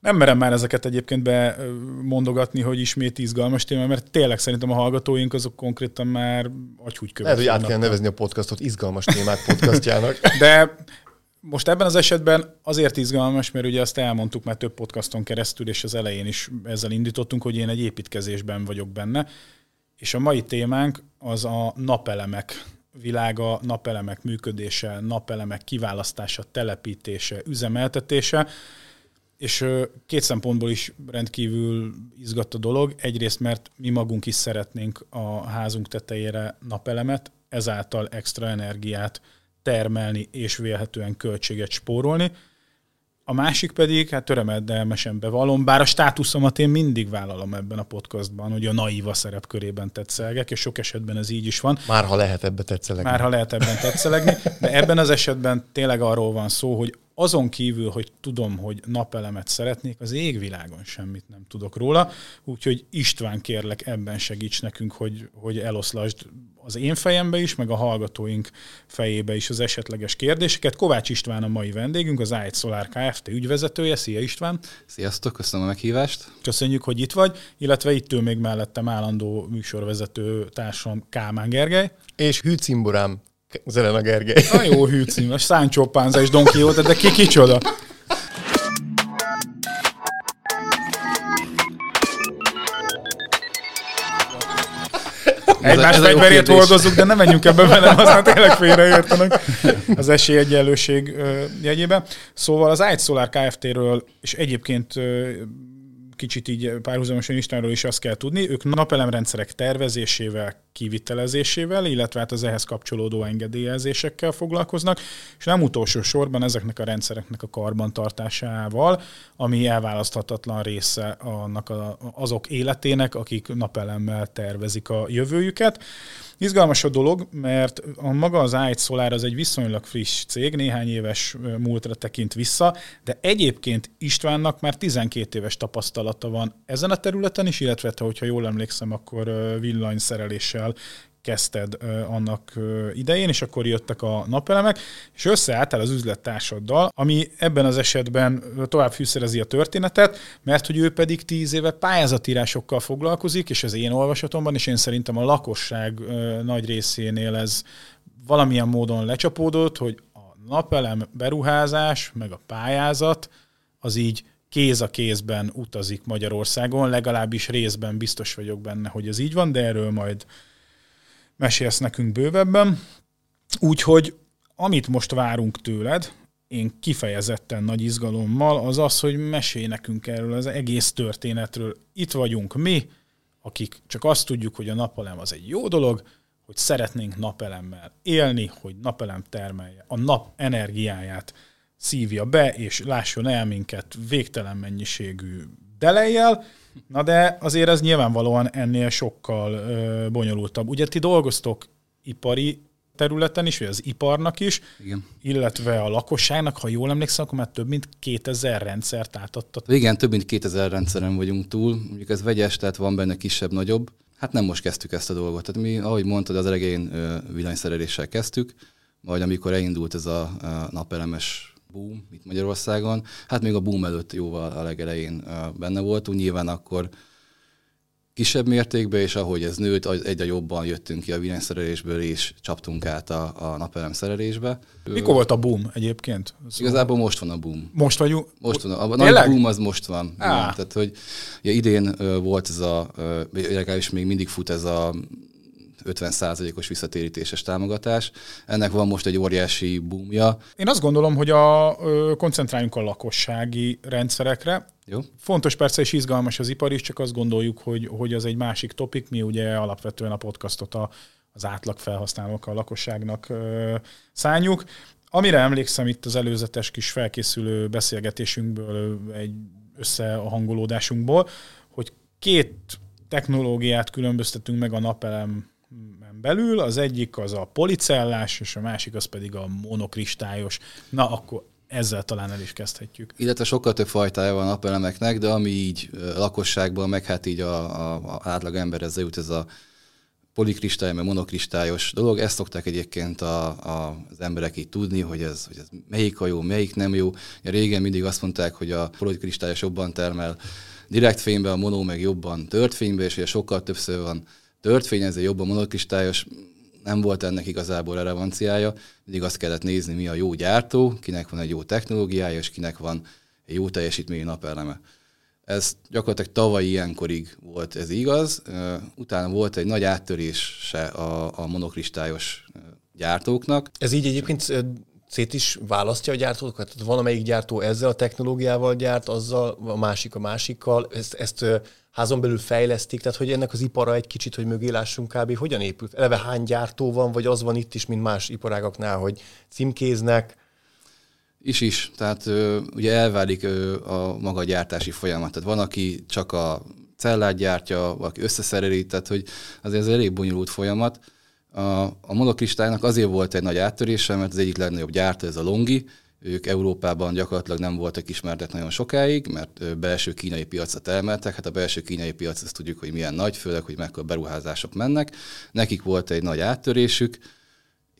Nem merem már ezeket egyébként be mondogatni, hogy ismét izgalmas téma, mert tényleg szerintem a hallgatóink azok konkrétan már agyhúgy Lehet, hogy át kell nevezni a podcastot izgalmas témák podcastjának. De most ebben az esetben azért izgalmas, mert ugye azt elmondtuk már több podcaston keresztül, és az elején is ezzel indítottunk, hogy én egy építkezésben vagyok benne, és a mai témánk az a napelemek világa, napelemek működése, napelemek kiválasztása, telepítése, üzemeltetése, és két szempontból is rendkívül izgat a dolog. Egyrészt, mert mi magunk is szeretnénk a házunk tetejére napelemet, ezáltal extra energiát termelni és vélhetően költséget spórolni. A másik pedig, hát örömedelmesen bevallom, bár a státuszomat én mindig vállalom ebben a podcastban, hogy a naíva szerepkörében tetszelgek, és sok esetben ez így is van. Már ha lehet ebbe tetszelegni. Már ha lehet ebben tetszelegni, de ebben az esetben tényleg arról van szó, hogy azon kívül, hogy tudom, hogy napelemet szeretnék, az égvilágon semmit nem tudok róla, úgyhogy István kérlek ebben segíts nekünk, hogy, hogy eloszlasd az én fejembe is, meg a hallgatóink fejébe is az esetleges kérdéseket. Kovács István a mai vendégünk, az i Solar Kft. ügyvezetője. Szia István! Sziasztok, köszönöm a meghívást! Köszönjük, hogy itt vagy, illetve itt ül még mellettem állandó műsorvezető társam Kálmán Gergely. És hűcimborám Zelena Gergely. A jó hűcím, a Sancho Panza és Don Quixote, de ki kicsoda? Egymás fegyverét hordozzuk, de nem menjünk ebbe vele, aztán tényleg félreértenek az esélyegyenlőség jegyében. Szóval az Ágy Solar Kft-ről, és egyébként kicsit így párhuzamosan Istenről is azt kell tudni, ők napelemrendszerek tervezésével, kivitelezésével, illetve hát az ehhez kapcsolódó engedélyezésekkel foglalkoznak, és nem utolsó sorban ezeknek a rendszereknek a karbantartásával, ami elválaszthatatlan része annak a, azok életének, akik napelemmel tervezik a jövőjüket. Izgalmas a dolog, mert a maga az i Solar az egy viszonylag friss cég, néhány éves múltra tekint vissza, de egyébként Istvánnak már 12 éves tapasztalata van ezen a területen is, illetve ha hogyha jól emlékszem, akkor villanyszereléssel kezdted annak idején, és akkor jöttek a napelemek, és összeálltál az üzlettársaddal, ami ebben az esetben tovább fűszerezi a történetet, mert hogy ő pedig tíz éve pályázatírásokkal foglalkozik, és az én olvasatomban, és én szerintem a lakosság nagy részénél ez valamilyen módon lecsapódott, hogy a napelem beruházás, meg a pályázat, az így kéz a kézben utazik Magyarországon, legalábbis részben biztos vagyok benne, hogy ez így van, de erről majd mesélsz nekünk bővebben. Úgyhogy amit most várunk tőled, én kifejezetten nagy izgalommal, az az, hogy mesélj nekünk erről az egész történetről. Itt vagyunk mi, akik csak azt tudjuk, hogy a napelem az egy jó dolog, hogy szeretnénk napelemmel élni, hogy napelem termelje a nap energiáját, szívja be, és lásson el minket végtelen mennyiségű delejjel, Na de azért ez nyilvánvalóan ennél sokkal ö, bonyolultabb. Ugye ti dolgoztok ipari területen is, vagy az iparnak is, Igen. illetve a lakosságnak, ha jól emlékszem, akkor már több mint 2000 rendszert átadtat. Igen, több mint 2000 rendszeren vagyunk túl. Mondjuk ez vegyes, tehát van benne kisebb-nagyobb. Hát nem most kezdtük ezt a dolgot. Tehát mi, ahogy mondtad, az elején villanyszereléssel kezdtük, majd amikor elindult ez a, a napelemes boom itt Magyarországon. Hát még a boom előtt jóval a legelején benne voltunk, nyilván akkor kisebb mértékben, és ahogy ez nőtt, egyre jobban jöttünk ki a villanyszerelésből, és csaptunk át a, a napelem szerelésbe. Mikor volt a boom egyébként? Szóval Igazából most van a boom. Most vagyunk? Most van. A, a nagy boom az most van. Igen, tehát, hogy ja, idén volt ez a, legalábbis még mindig fut ez a 50%-os visszatérítéses támogatás. Ennek van most egy óriási boomja. Én azt gondolom, hogy a, ö, koncentráljunk a lakossági rendszerekre. Jó. Fontos persze és izgalmas az ipar is, csak azt gondoljuk, hogy, hogy az egy másik topik. Mi ugye alapvetően a podcastot a, az átlag felhasználók a lakosságnak ö, szálljuk. Amire emlékszem itt az előzetes kis felkészülő beszélgetésünkből, egy összehangolódásunkból, hogy két technológiát különböztetünk meg a napelem belül, az egyik az a policellás, és a másik az pedig a monokristályos. Na, akkor ezzel talán el is kezdhetjük. Illetve sokkal több fajtája van napelemeknek, de ami így lakosságban, meg hát így a, a, a átlag ember ezzel jut, ez a polikristály, meg monokristályos dolog. Ezt szokták egyébként a, a, az emberek így tudni, hogy ez, hogy ez melyik a jó, melyik nem jó. Régen mindig azt mondták, hogy a polikristályos jobban termel direkt fényben, a mono meg jobban tört fényben, és ugye sokkal többször van tört fény, ezért jobban monokristályos. Nem volt ennek igazából relevanciája, mindig azt kellett nézni, mi a jó gyártó, kinek van egy jó technológiája, és kinek van egy jó teljesítményű napeleme. Ez gyakorlatilag tavaly ilyenkorig volt ez igaz. Utána volt egy nagy áttörése a, a monokristályos gyártóknak. Ez így egyébként szét is választja a gyártókat? Tehát van amelyik gyártó ezzel a technológiával gyárt, azzal, a másik a másikkal, ezt, ezt házon belül fejlesztik, tehát hogy ennek az ipara egy kicsit, hogy mögé lássunk kb. hogyan épül? Eleve hány gyártó van, vagy az van itt is, mint más iparágaknál, hogy címkéznek, is is, tehát ugye elválik a maga gyártási folyamat. Tehát van, aki csak a cellát gyártja, valaki összeszereli, tehát hogy azért ez elég bonyolult folyamat. A, a monokristálynak azért volt egy nagy áttörése, mert az egyik legnagyobb gyártó, ez a Longi, ők Európában gyakorlatilag nem voltak ismertek nagyon sokáig, mert belső kínai piacra termeltek. Hát a belső kínai piac, ezt tudjuk, hogy milyen nagy, főleg, hogy mekkora beruházások mennek. Nekik volt egy nagy áttörésük,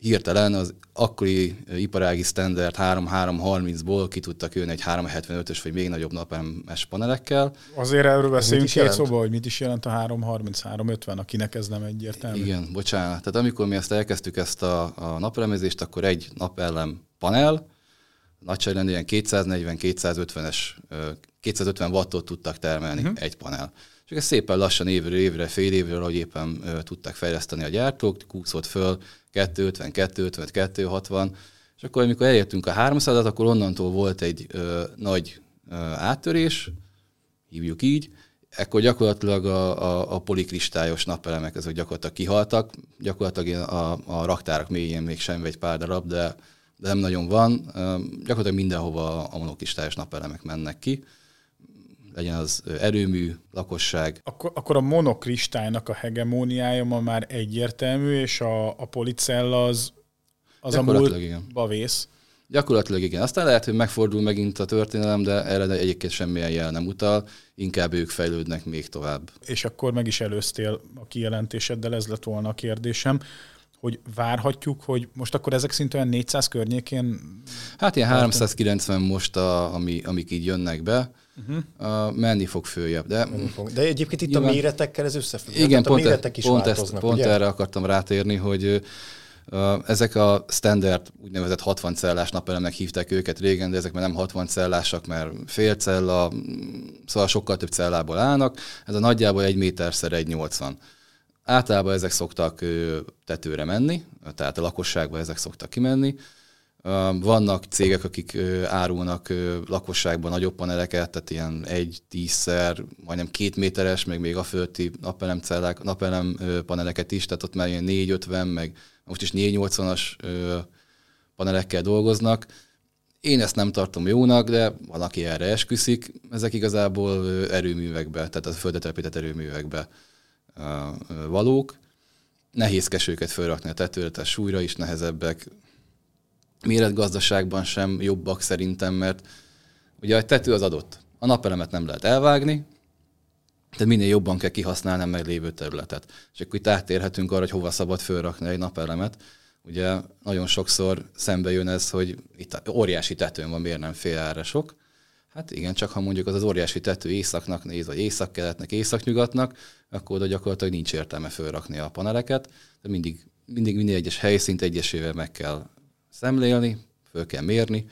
hirtelen az akkori iparági standard 3-3-30-ból ki tudtak jönni egy 375-ös vagy még nagyobb napemes panelekkel. Azért erről beszéljünk két szóba, hogy mit is jelent a 330-350, akinek ez nem egyértelmű. Igen, bocsánat. Tehát amikor mi ezt elkezdtük ezt a, a napelemezést, akkor egy napelem panel, nagyságrendűen 240-250-es 250 wattot tudtak termelni uh-huh. egy panel. És ez szépen lassan évről évre, fél évről, ahogy éppen tudták fejleszteni a gyártók, kúszott föl 250, 250, 260, és akkor amikor elértünk a 300-at, akkor onnantól volt egy ö, nagy ö, áttörés, hívjuk így, ekkor gyakorlatilag a, a, a polikristályos napelemek ezek gyakorlatilag kihaltak, gyakorlatilag a, a raktárak mélyén még sem egy pár darab, de, de nem nagyon van. Gyakorlatilag mindenhova a monokristályos napelemek mennek ki legyen az erőmű, lakosság. Akkor, akkor a monokristálynak a hegemóniája ma már egyértelmű, és a, a policella az, az a múltba vész. Gyakorlatilag igen. Aztán lehet, hogy megfordul megint a történelem, de erre egyébként semmilyen jel nem utal, inkább ők fejlődnek még tovább. És akkor meg is előztél a kijelentéseddel, ez lett volna a kérdésem, hogy várhatjuk, hogy most akkor ezek szintén olyan 400 környékén? Hát ilyen 390 most, a, ami, amik így jönnek be uh-huh. uh, menni fog följebb. De, fog. de egyébként itt nyilván, a méretekkel ez összefügg. Igen, pont, a méretek is pont, ezt, pont ugye? erre akartam rátérni, hogy ezek a standard úgynevezett 60 cellás napelemnek hívták őket régen, de ezek már nem 60 cellásak, mert fél cella, szóval sokkal több cellából állnak. Ez a nagyjából 1 méterszer 1,80. Általában ezek szoktak tetőre menni, tehát a lakosságban ezek szoktak kimenni. Vannak cégek, akik árulnak lakosságban nagyobb paneleket, tehát ilyen egy tízszer, majdnem két méteres, meg még a fölötti napelem, cellák, napelem paneleket is, tehát ott már ilyen 450, meg most is 480-as panelekkel dolgoznak. Én ezt nem tartom jónak, de van, aki erre esküszik. Ezek igazából erőművekbe, tehát a földetelepített erőművekbe valók. Nehézkes őket felrakni a tetőre, tehát súlyra is nehezebbek, méretgazdaságban sem jobbak szerintem, mert ugye a tető az adott. A napelemet nem lehet elvágni, tehát minél jobban kell kihasználni a meglévő területet. És akkor itt átérhetünk arra, hogy hova szabad fölrakni egy napelemet. Ugye nagyon sokszor szembe jön ez, hogy itt óriási tetőn van, miért nem fél erre sok. Hát igen, csak ha mondjuk az az óriási tető északnak néz, vagy északkeletnek, északnyugatnak, akkor oda gyakorlatilag nincs értelme fölrakni a paneleket. De mindig, mindig minden egyes helyszínt egyesével meg kell szemlélni, föl kell mérni,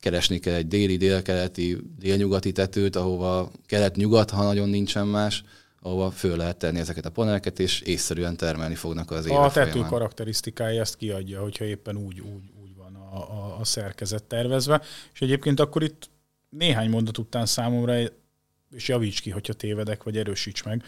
keresni kell egy déli, délkeleti, délnyugati tetőt, ahova kelet-nyugat, ha nagyon nincsen más, ahova föl lehet tenni ezeket a paneleket, és észszerűen termelni fognak az évek A tető folyamán. karakterisztikája ezt kiadja, hogyha éppen úgy, úgy, úgy van a, a, a szerkezet tervezve. És egyébként akkor itt néhány mondat után számomra, és javíts ki, hogyha tévedek, vagy erősíts meg,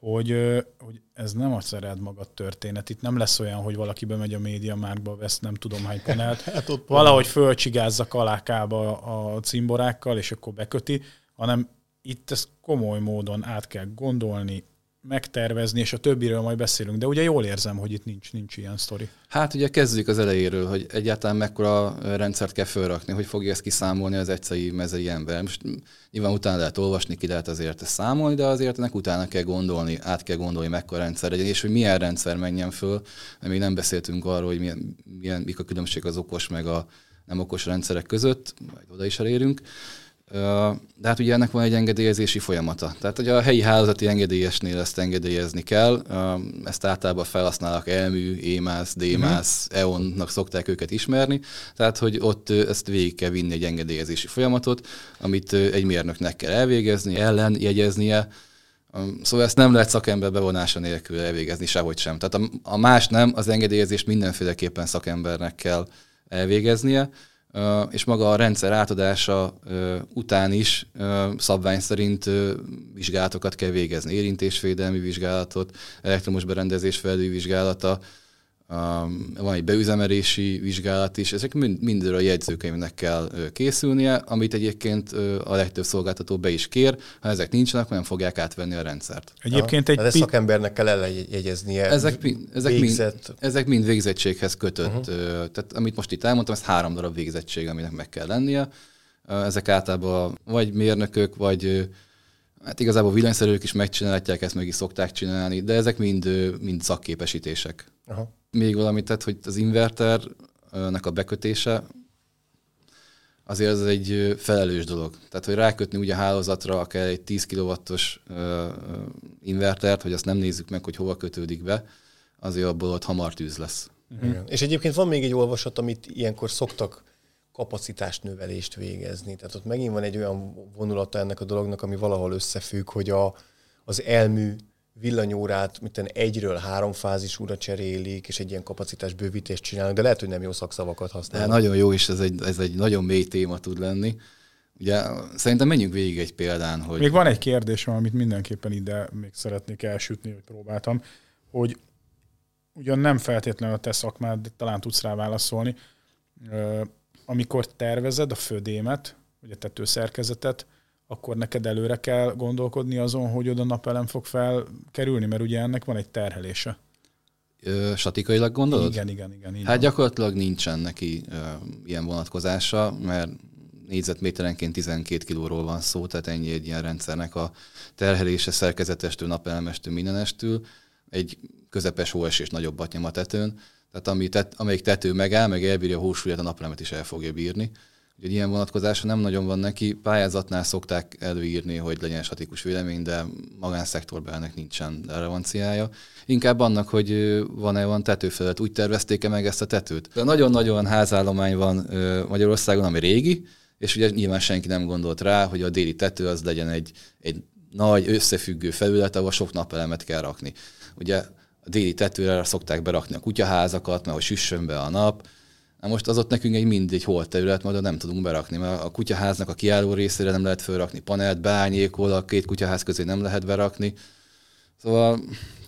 hogy, hogy ez nem a szered magad történet. Itt nem lesz olyan, hogy valaki bemegy a média márkba, vesz nem tudom hány panelt, hát ott valahogy fölcsigázza kalákába a cimborákkal, és akkor beköti, hanem itt ezt komoly módon át kell gondolni, megtervezni, és a többiről majd beszélünk, de ugye jól érzem, hogy itt nincs, nincs ilyen sztori. Hát ugye kezdjük az elejéről, hogy egyáltalán mekkora rendszert kell felrakni, hogy fogja ezt kiszámolni az egyszerű mezei ember. Most nyilván utána lehet olvasni, ki lehet azért ezt számolni, de azért ennek utána kell gondolni, át kell gondolni, mekkora rendszer legyen, és hogy milyen rendszer menjen föl, mert még nem beszéltünk arról, hogy milyen, milyen, mik a különbség az okos meg a nem okos rendszerek között, majd oda is elérünk. De hát ugye ennek van egy engedélyezési folyamata. Tehát hogy a helyi hálózati engedélyesnél ezt engedélyezni kell. Ezt általában felhasználnak elmű, émász, démász, uh-huh. EON-nak szokták őket ismerni. Tehát, hogy ott ezt végig kell vinni egy engedélyezési folyamatot, amit egy mérnöknek kell elvégezni, ellen jegyeznie, Szóval ezt nem lehet szakember bevonása nélkül elvégezni sehogy sem. Tehát a, a más nem, az engedélyezést mindenféleképpen szakembernek kell elvégeznie és maga a rendszer átadása után is szabvány szerint vizsgálatokat kell végezni. Érintésvédelmi vizsgálatot, elektromos berendezés felülvizsgálata, van egy beüzemelési vizsgálat is, ezek mind, mind a jegyzőkönyvnek kell készülnie, amit egyébként a legtöbb szolgáltató be is kér, ha ezek nincsenek, nem fogják átvenni a rendszert. Egyébként egy pi- szakembernek kell elejegyeznie. Ezek, ezek, végzett... mind, ezek mind végzettséghez kötött. Uh-huh. Tehát amit most itt elmondtam, ez három darab végzettség, aminek meg kell lennie. Ezek általában vagy mérnökök, vagy Hát igazából villanyszerők is megcsinálják, ezt meg is szokták csinálni, de ezek mind, mind szakképesítések. Aha. Még valamit, tehát, hogy az inverternek a bekötése azért az egy felelős dolog. Tehát, hogy rákötni ugye a hálózatra akár egy 10 kW-os invertert, hogy azt nem nézzük meg, hogy hova kötődik be, azért abból ott hamar tűz lesz. Uh-huh. És egyébként van még egy olvasat, amit ilyenkor szoktak kapacitás növelést végezni. Tehát ott megint van egy olyan vonulata ennek a dolognak, ami valahol összefügg, hogy a, az elmű villanyórát miten egyről három fázisúra cserélik, és egy ilyen kapacitás bővítést csinálnak, de lehet, hogy nem jó szakszavakat használnak. De nagyon jó, és ez egy, ez egy nagyon mély téma tud lenni. Ugye szerintem menjünk végig egy példán, hogy... Még van egy kérdésem, amit mindenképpen ide még szeretnék elsütni, hogy próbáltam, hogy ugyan nem feltétlenül a te szakmád, de talán tudsz rá válaszolni amikor tervezed a födémet, vagy a tetőszerkezetet, akkor neked előre kell gondolkodni azon, hogy oda napelem fog felkerülni, mert ugye ennek van egy terhelése. Ö, statikailag gondolod? Igen, igen, igen. Hát van. gyakorlatilag nincsen neki ö, ilyen vonatkozása, mert négyzetméterenként 12 kilóról van szó, tehát ennyi egy ilyen rendszernek a terhelése szerkezetestől, napelemestől, mindenestől. Egy közepes hóesés nagyobbat nyom a tetőn tehát ami tet, amelyik tető megáll, meg elbírja a hósúlyát, a napelemet is el fogja bírni. Úgyhogy ilyen vonatkozása nem nagyon van neki. Pályázatnál szokták előírni, hogy legyen statikus vélemény, de magánszektorban ennek nincsen relevanciája. Inkább annak, hogy van-e van tetőfelett, úgy tervezték-e meg ezt a tetőt. De nagyon-nagyon házállomány van Magyarországon, ami régi, és ugye nyilván senki nem gondolt rá, hogy a déli tető az legyen egy, egy nagy összefüggő felület, ahol sok napelemet kell rakni. Ugye a déli tetőre szokták berakni a kutyaházakat, mert hogy süssön be a nap. Na most az ott nekünk egy mindegy hol terület, majd nem tudunk berakni, mert a kutyaháznak a kiálló részére nem lehet felrakni panelt, beányékol, a két kutyaház közé nem lehet berakni. Szóval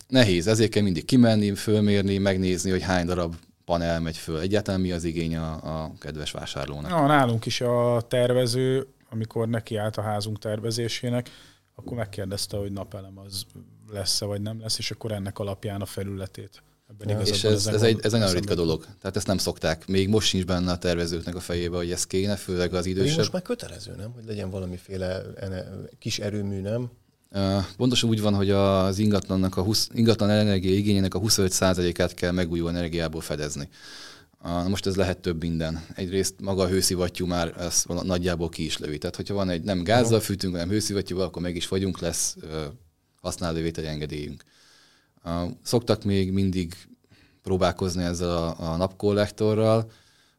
nehéz, ezért kell mindig kimenni, fölmérni, megnézni, hogy hány darab panel megy föl. Egyáltalán mi az igény a, a kedves vásárlónak? Na, nálunk is a tervező, amikor neki állt a házunk tervezésének, akkor megkérdezte, hogy napelem az lesz-e vagy nem lesz, és akkor ennek alapján a felületét. Ebben és ez, ez, egy, ez egy nagyon ritka dolog. Tehát ezt nem szokták. Még most sincs benne a tervezőknek a fejébe, hogy ez kéne, főleg az idősebb. most már kötelező, nem? Hogy legyen valamiféle kis erőmű, nem? Pontosan úgy van, hogy az ingatlannak a 20, ingatlan energia igényének a 25%-át kell megújuló energiából fedezni. Most ez lehet több minden. Egyrészt maga a hőszivattyú már ezt nagyjából ki is lövi. Tehát, hogyha van egy nem gázzal fűtünk, hanem hőszivattyúval, akkor meg is vagyunk, lesz használóvételi engedélyünk. Szoktak még mindig próbálkozni ezzel a, a napkollektorral,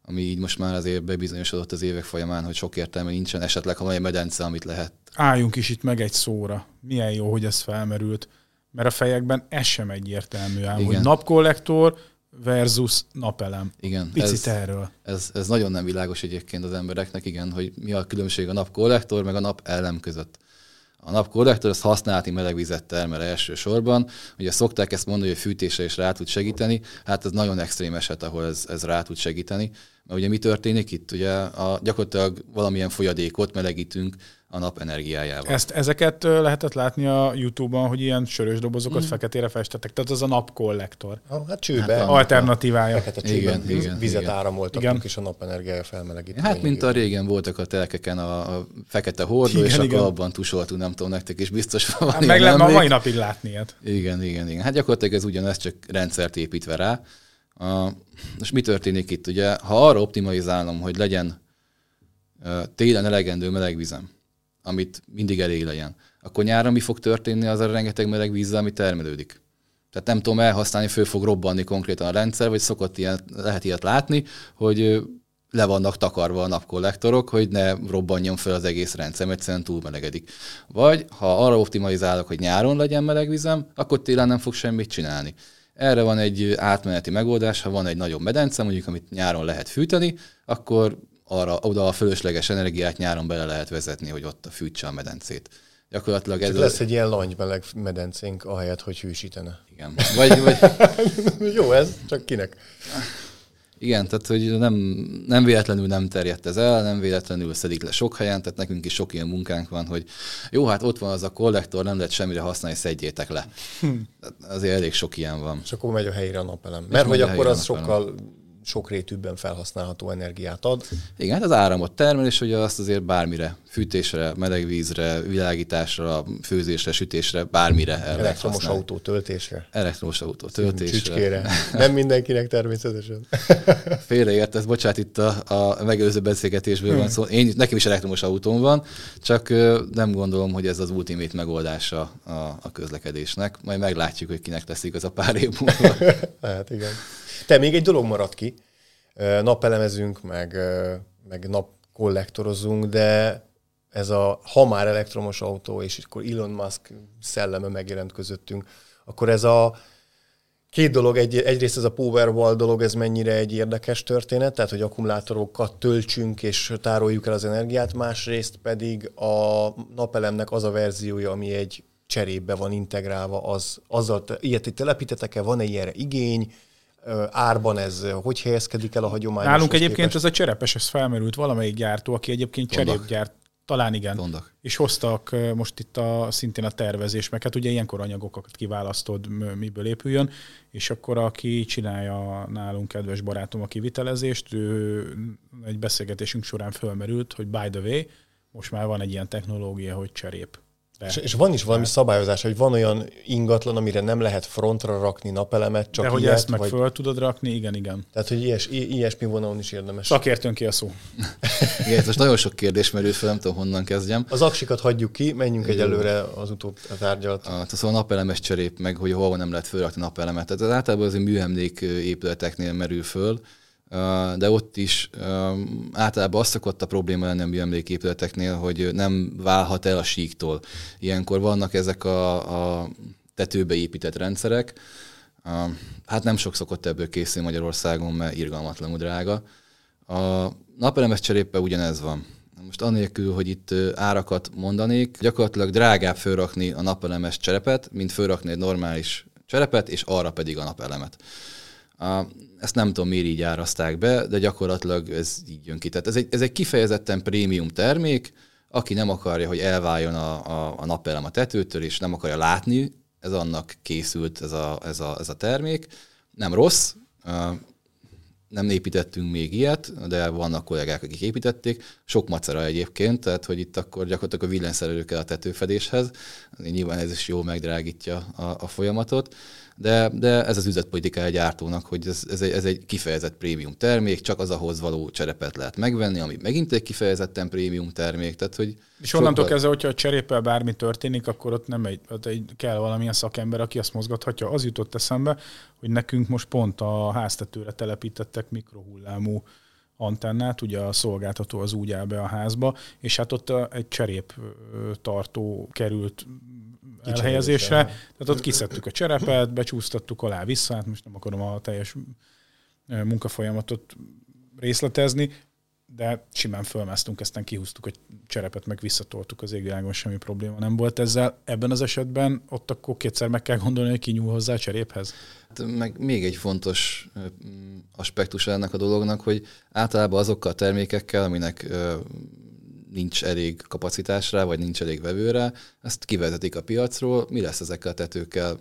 ami így most már azért bebizonyosodott az évek folyamán, hogy sok értelme nincsen, esetleg ha olyan medence, amit lehet. Álljunk is itt meg egy szóra. Milyen jó, hogy ez felmerült, mert a fejekben ez sem egyértelmű ám, hogy napkollektor versus napelem. Igen. Picit ez, erről. Ez, ez nagyon nem világos egyébként az embereknek, igen, hogy mi a különbség a napkollektor meg a napelem között. A napkollektor az használati melegvizet termel elsősorban. Ugye szokták ezt mondani, hogy fűtésre is rá tud segíteni. Hát ez nagyon extrém eset, ahol ez, ez rá tud segíteni, Mert ugye mi történik itt? Ugye a, gyakorlatilag valamilyen folyadékot melegítünk a nap energiájával. Ezt, ezeket lehetett látni a YouTube-on, hogy ilyen sörös dobozokat mm. feketére festettek, tehát az a napkollektor. Ah, hát csőbe. Hát, alternatívája. Fekete csőben igen, igen, vizet igen. áramoltak, igen. és a napenergiája felmelegített. Hát, mint a régen voltak a telkeken a, a fekete hordó, igen, és igen. akkor abban tusoltunk, nem tudom, nektek is biztos van. Hát meg lehet a mai napig látni ilyet. Igen, igen, igen. Hát gyakorlatilag ez ugyanez, csak rendszert építve rá. A, most mi történik itt? Ugye, ha arra optimalizálom, hogy legyen télen elegendő melegvizem, amit mindig elég legyen, akkor nyáron mi fog történni az a rengeteg meleg vízzel, ami termelődik? Tehát nem tudom elhasználni, föl fog robbanni konkrétan a rendszer, vagy szokott ilyen, lehet ilyet látni, hogy le vannak takarva a napkollektorok, hogy ne robbanjon fel az egész rendszer, mert egyszerűen túlmelegedik. Vagy ha arra optimalizálok, hogy nyáron legyen melegvizem, akkor télen nem fog semmit csinálni. Erre van egy átmeneti megoldás, ha van egy nagyobb medence, mondjuk, amit nyáron lehet fűteni, akkor arra, oda a fölösleges energiát nyáron bele lehet vezetni, hogy ott fűtse a medencét. Gyakorlatilag ez lesz a... egy ilyen langymeleg medencénk, ahelyett, hogy hűsítene. Igen. Vagy, vagy... Jó ez, csak kinek? Igen, tehát hogy nem, nem véletlenül nem terjedt ez el, nem véletlenül szedik le sok helyen, tehát nekünk is sok ilyen munkánk van, hogy jó, hát ott van az a kollektor, nem lehet semmire használni, szedjétek le. Hm. Azért elég sok ilyen van. És akkor megy a helyre a napelem. Mert hogy akkor az sokkal sokrétűbben felhasználható energiát ad. Igen, hát az áramot termel, és ugye azt azért bármire, fűtésre, melegvízre, világításra, főzésre, sütésre, bármire el Elektromos autó töltésre. Elektromos autó töltésre. Csücskére. Nem mindenkinek természetesen. Félreértesz, bocsánat, itt a, a megelőző beszélgetésből van szó. Én, nekem is elektromos autóm van, csak nem gondolom, hogy ez az ultimate megoldása a, a közlekedésnek. Majd meglátjuk, hogy kinek lesz igaz a pár év múlva. hát igen. Te még egy dolog maradt ki. Napelemezünk, meg, meg napkollektorozunk, de ez a ha már elektromos autó, és akkor Elon Musk szelleme megjelent közöttünk, akkor ez a két dolog, egy, egyrészt ez a Powerwall dolog, ez mennyire egy érdekes történet, tehát hogy akkumulátorokat töltsünk és tároljuk el az energiát, másrészt pedig a napelemnek az a verziója, ami egy cserébe van integrálva, az, azzal, ilyet telepítetek-e, van-e ilyenre igény, árban ez hogy helyezkedik el a hagyományos? Nálunk egyébként képest? ez a cserepes, ez felmerült valamelyik gyártó, aki egyébként cserépgyárt, talán igen. Tondak. És hoztak most itt a, szintén a tervezés, meg hát ugye ilyenkor anyagokat kiválasztod, miből épüljön, és akkor aki csinálja nálunk kedves barátom a kivitelezést, ő egy beszélgetésünk során fölmerült, hogy by the way, most már van egy ilyen technológia, hogy cserép. És, és van is valami szabályozás, hogy van olyan ingatlan, amire nem lehet frontra rakni napelemet, csak De hogy ilyet, ezt meg vagy... föl tudod rakni, igen, igen. Tehát, hogy ilyes, ilyesmi vonalon is érdemes. Szakértőn ki a szó. igen, most nagyon sok kérdés merül fel, nem tudom honnan kezdjem. Az aksikat hagyjuk ki, menjünk Jó. egyelőre az utóbb. A, tehát szóval napelemes cserép, meg hogy hol nem lehet fölrakni napelemet. Tehát az általában az műemlék épületeknél merül föl, de ott is általában azt szokott a probléma lenni a műemléképületeknél, hogy nem válhat el a síktól. Ilyenkor vannak ezek a, a tetőbe épített rendszerek, hát nem sok szokott ebből készülni Magyarországon, mert irgalmatlanul drága. A napelemes cseréppe ugyanez van. Most annélkül, hogy itt árakat mondanék, gyakorlatilag drágább fölrakni a napelemes cserepet, mint fölrakni egy normális cserepet, és arra pedig a napelemet. Ezt nem tudom, miért így árazták be, de gyakorlatilag ez így jön ki. Tehát ez egy, ez egy kifejezetten prémium termék, aki nem akarja, hogy elváljon a, a, a napelem a tetőtől, és nem akarja látni, ez annak készült ez a, ez a, ez a termék. Nem rossz, nem építettünk még ilyet, de vannak kollégák, akik építették. Sok macera egyébként, tehát hogy itt akkor gyakorlatilag a villanyszerelő kell a tetőfedéshez. Nyilván ez is jól megdrágítja a, a folyamatot de, de ez az üzletpolitika egy gyártónak, hogy ez, ez, egy, ez egy kifejezett prémium termék, csak az ahhoz való cserepet lehet megvenni, ami megint egy kifejezetten prémium termék. Tehát, hogy és onnantól sokkal... kezdve, hogyha a cseréppel bármi történik, akkor ott nem egy, ott egy, kell valamilyen szakember, aki azt mozgathatja. Az jutott eszembe, hogy nekünk most pont a háztetőre telepítettek mikrohullámú antennát, ugye a szolgáltató az úgy áll be a házba, és hát ott egy cserép tartó került elhelyezésre. Tehát ott kiszedtük a cserepet, becsúsztattuk alá vissza, hát most nem akarom a teljes munkafolyamatot részletezni. de simán fölmásztunk, aztán kihúztuk a cserepet, meg visszatoltuk az égvilágon, semmi probléma nem volt ezzel. Ebben az esetben ott akkor kétszer meg kell gondolni, hogy ki nyúl hozzá a cseréphez. Hát meg még egy fontos aspektus ennek a dolognak, hogy általában azokkal a termékekkel, aminek nincs elég kapacitásra, vagy nincs elég vevőre, ezt kivezetik a piacról, mi lesz ezekkel a tetőkkel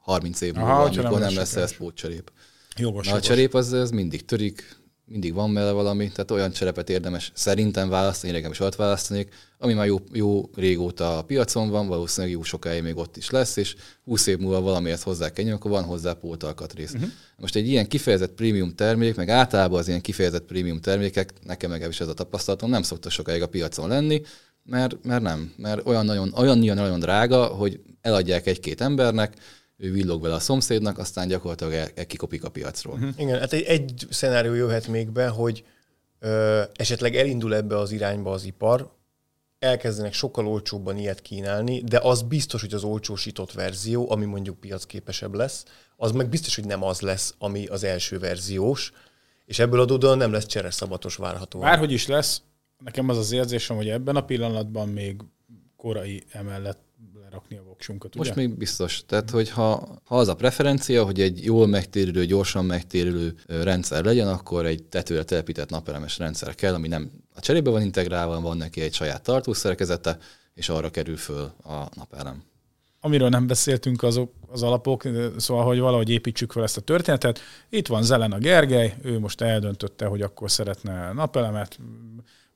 30 év múlva, amikor nem lesz ez pótcserép. Jogos, Na, a cserép az, az mindig törik, mindig van vele valami, tehát olyan cserepet érdemes szerintem választani, nekem is ott választanék, ami már jó, jó régóta a piacon van, valószínűleg jó sokáig még ott is lesz, és 20 év múlva valamiért hozzá kell akkor van hozzá pótalkatrész. Uh-huh. Most egy ilyen kifejezett prémium termék, meg általában az ilyen kifejezett prémium termékek, nekem meg is ez a tapasztalatom, nem szokta sokáig a piacon lenni, mert, mert nem, mert olyan nagyon, olyan nagyon drága, hogy eladják egy-két embernek, ő villog vele a szomszédnak, aztán gyakorlatilag el, el kikopik a piacról. Uh-huh. Igen, hát egy, egy szenárió jöhet még be, hogy ö, esetleg elindul ebbe az irányba az ipar, elkezdenek sokkal olcsóbban ilyet kínálni, de az biztos, hogy az olcsósított verzió, ami mondjuk piacképesebb lesz, az meg biztos, hogy nem az lesz, ami az első verziós, és ebből adódóan nem lesz csereszabatos várható. Bárhogy is lesz, nekem az az érzésem, hogy ebben a pillanatban még korai emellett lerakni a voksunkat. Ugye? Most még biztos. Tehát, hogy ha, ha az a preferencia, hogy egy jól megtérülő, gyorsan megtérülő rendszer legyen, akkor egy tetőre telepített napelemes rendszer kell, ami nem a cserébe van integrálva, van neki egy saját tartószerkezete, és arra kerül föl a napelem. Amiről nem beszéltünk, azok az alapok, szóval, hogy valahogy építsük fel ezt a történetet. Itt van Zelen a Gergely, ő most eldöntötte, hogy akkor szeretne napelemet.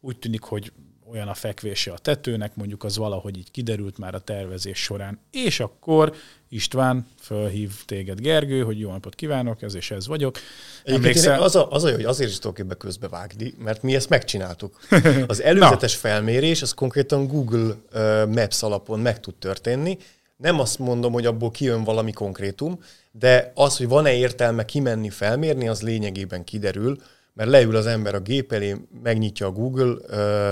Úgy tűnik, hogy olyan a fekvése a tetőnek, mondjuk az valahogy így kiderült már a tervezés során. És akkor István fölhív téged Gergő, hogy jó napot kívánok, ez és ez vagyok. Emlékszel... Az, a, az a jó, hogy azért is tudok ebbe közbevágni, mert mi ezt megcsináltuk. Az előzetes felmérés, az konkrétan Google Maps alapon meg tud történni. Nem azt mondom, hogy abból kijön valami konkrétum, de az, hogy van-e értelme kimenni felmérni, az lényegében kiderül, mert leül az ember a gép elé, megnyitja a Google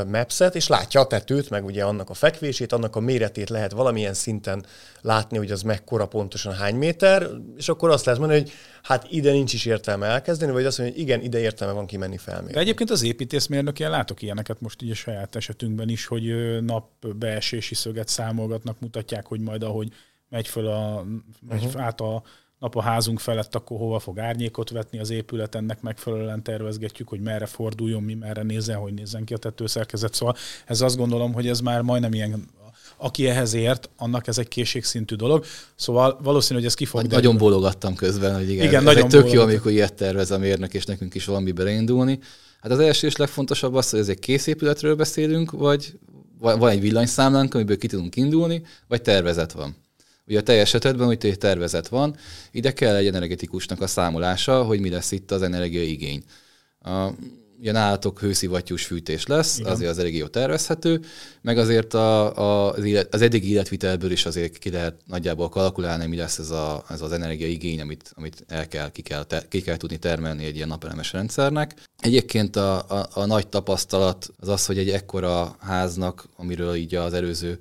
Maps-et, és látja a tetőt, meg ugye annak a fekvését, annak a méretét lehet valamilyen szinten látni, hogy az mekkora pontosan hány méter, és akkor azt lehet mondani, hogy hát ide nincs is értelme elkezdeni, vagy azt mondja, hogy igen, ide értelme van kimenni felmérni. De egyébként az építészmérnök ilyen látok ilyeneket most így a saját esetünkben is, hogy napbeesési szöget számolgatnak, mutatják, hogy majd ahogy megy föl a, megy uh-huh. át a nap a házunk felett, akkor hova fog árnyékot vetni az épület, ennek megfelelően tervezgetjük, hogy merre forduljon, mi merre nézzen, hogy nézzen ki a tetőszerkezet. Szóval ez azt gondolom, hogy ez már majdnem ilyen aki ehhez ért, annak ez egy készségszintű dolog. Szóval valószínű, hogy ez ki fog Nagyon bólogattam közben, hogy igen, igen ez nagyon egy tök jó, amikor ilyet tervez a mérnök, és nekünk is valami beleindulni. Hát az első és legfontosabb az, hogy ez egy készépületről beszélünk, vagy van egy villanyszámlánk, amiből ki tudunk indulni, vagy tervezet van. Ugye a teljes esetben, hogy egy tervezet van, ide kell egy energetikusnak a számolása, hogy mi lesz itt az energiaigény. A, ugye nálatok hőszivattyús fűtés lesz, Igen. azért az elég jó tervezhető, meg azért a, a, az, élet, az eddigi életvitelből is azért ki lehet nagyjából kalkulálni, mi lesz ez, a, ez az energiaigény, amit, amit el kell, ki kell, te, ki kell tudni termelni egy ilyen napelemes rendszernek. Egyébként a, a, a nagy tapasztalat az az, hogy egy ekkora háznak, amiről így az előző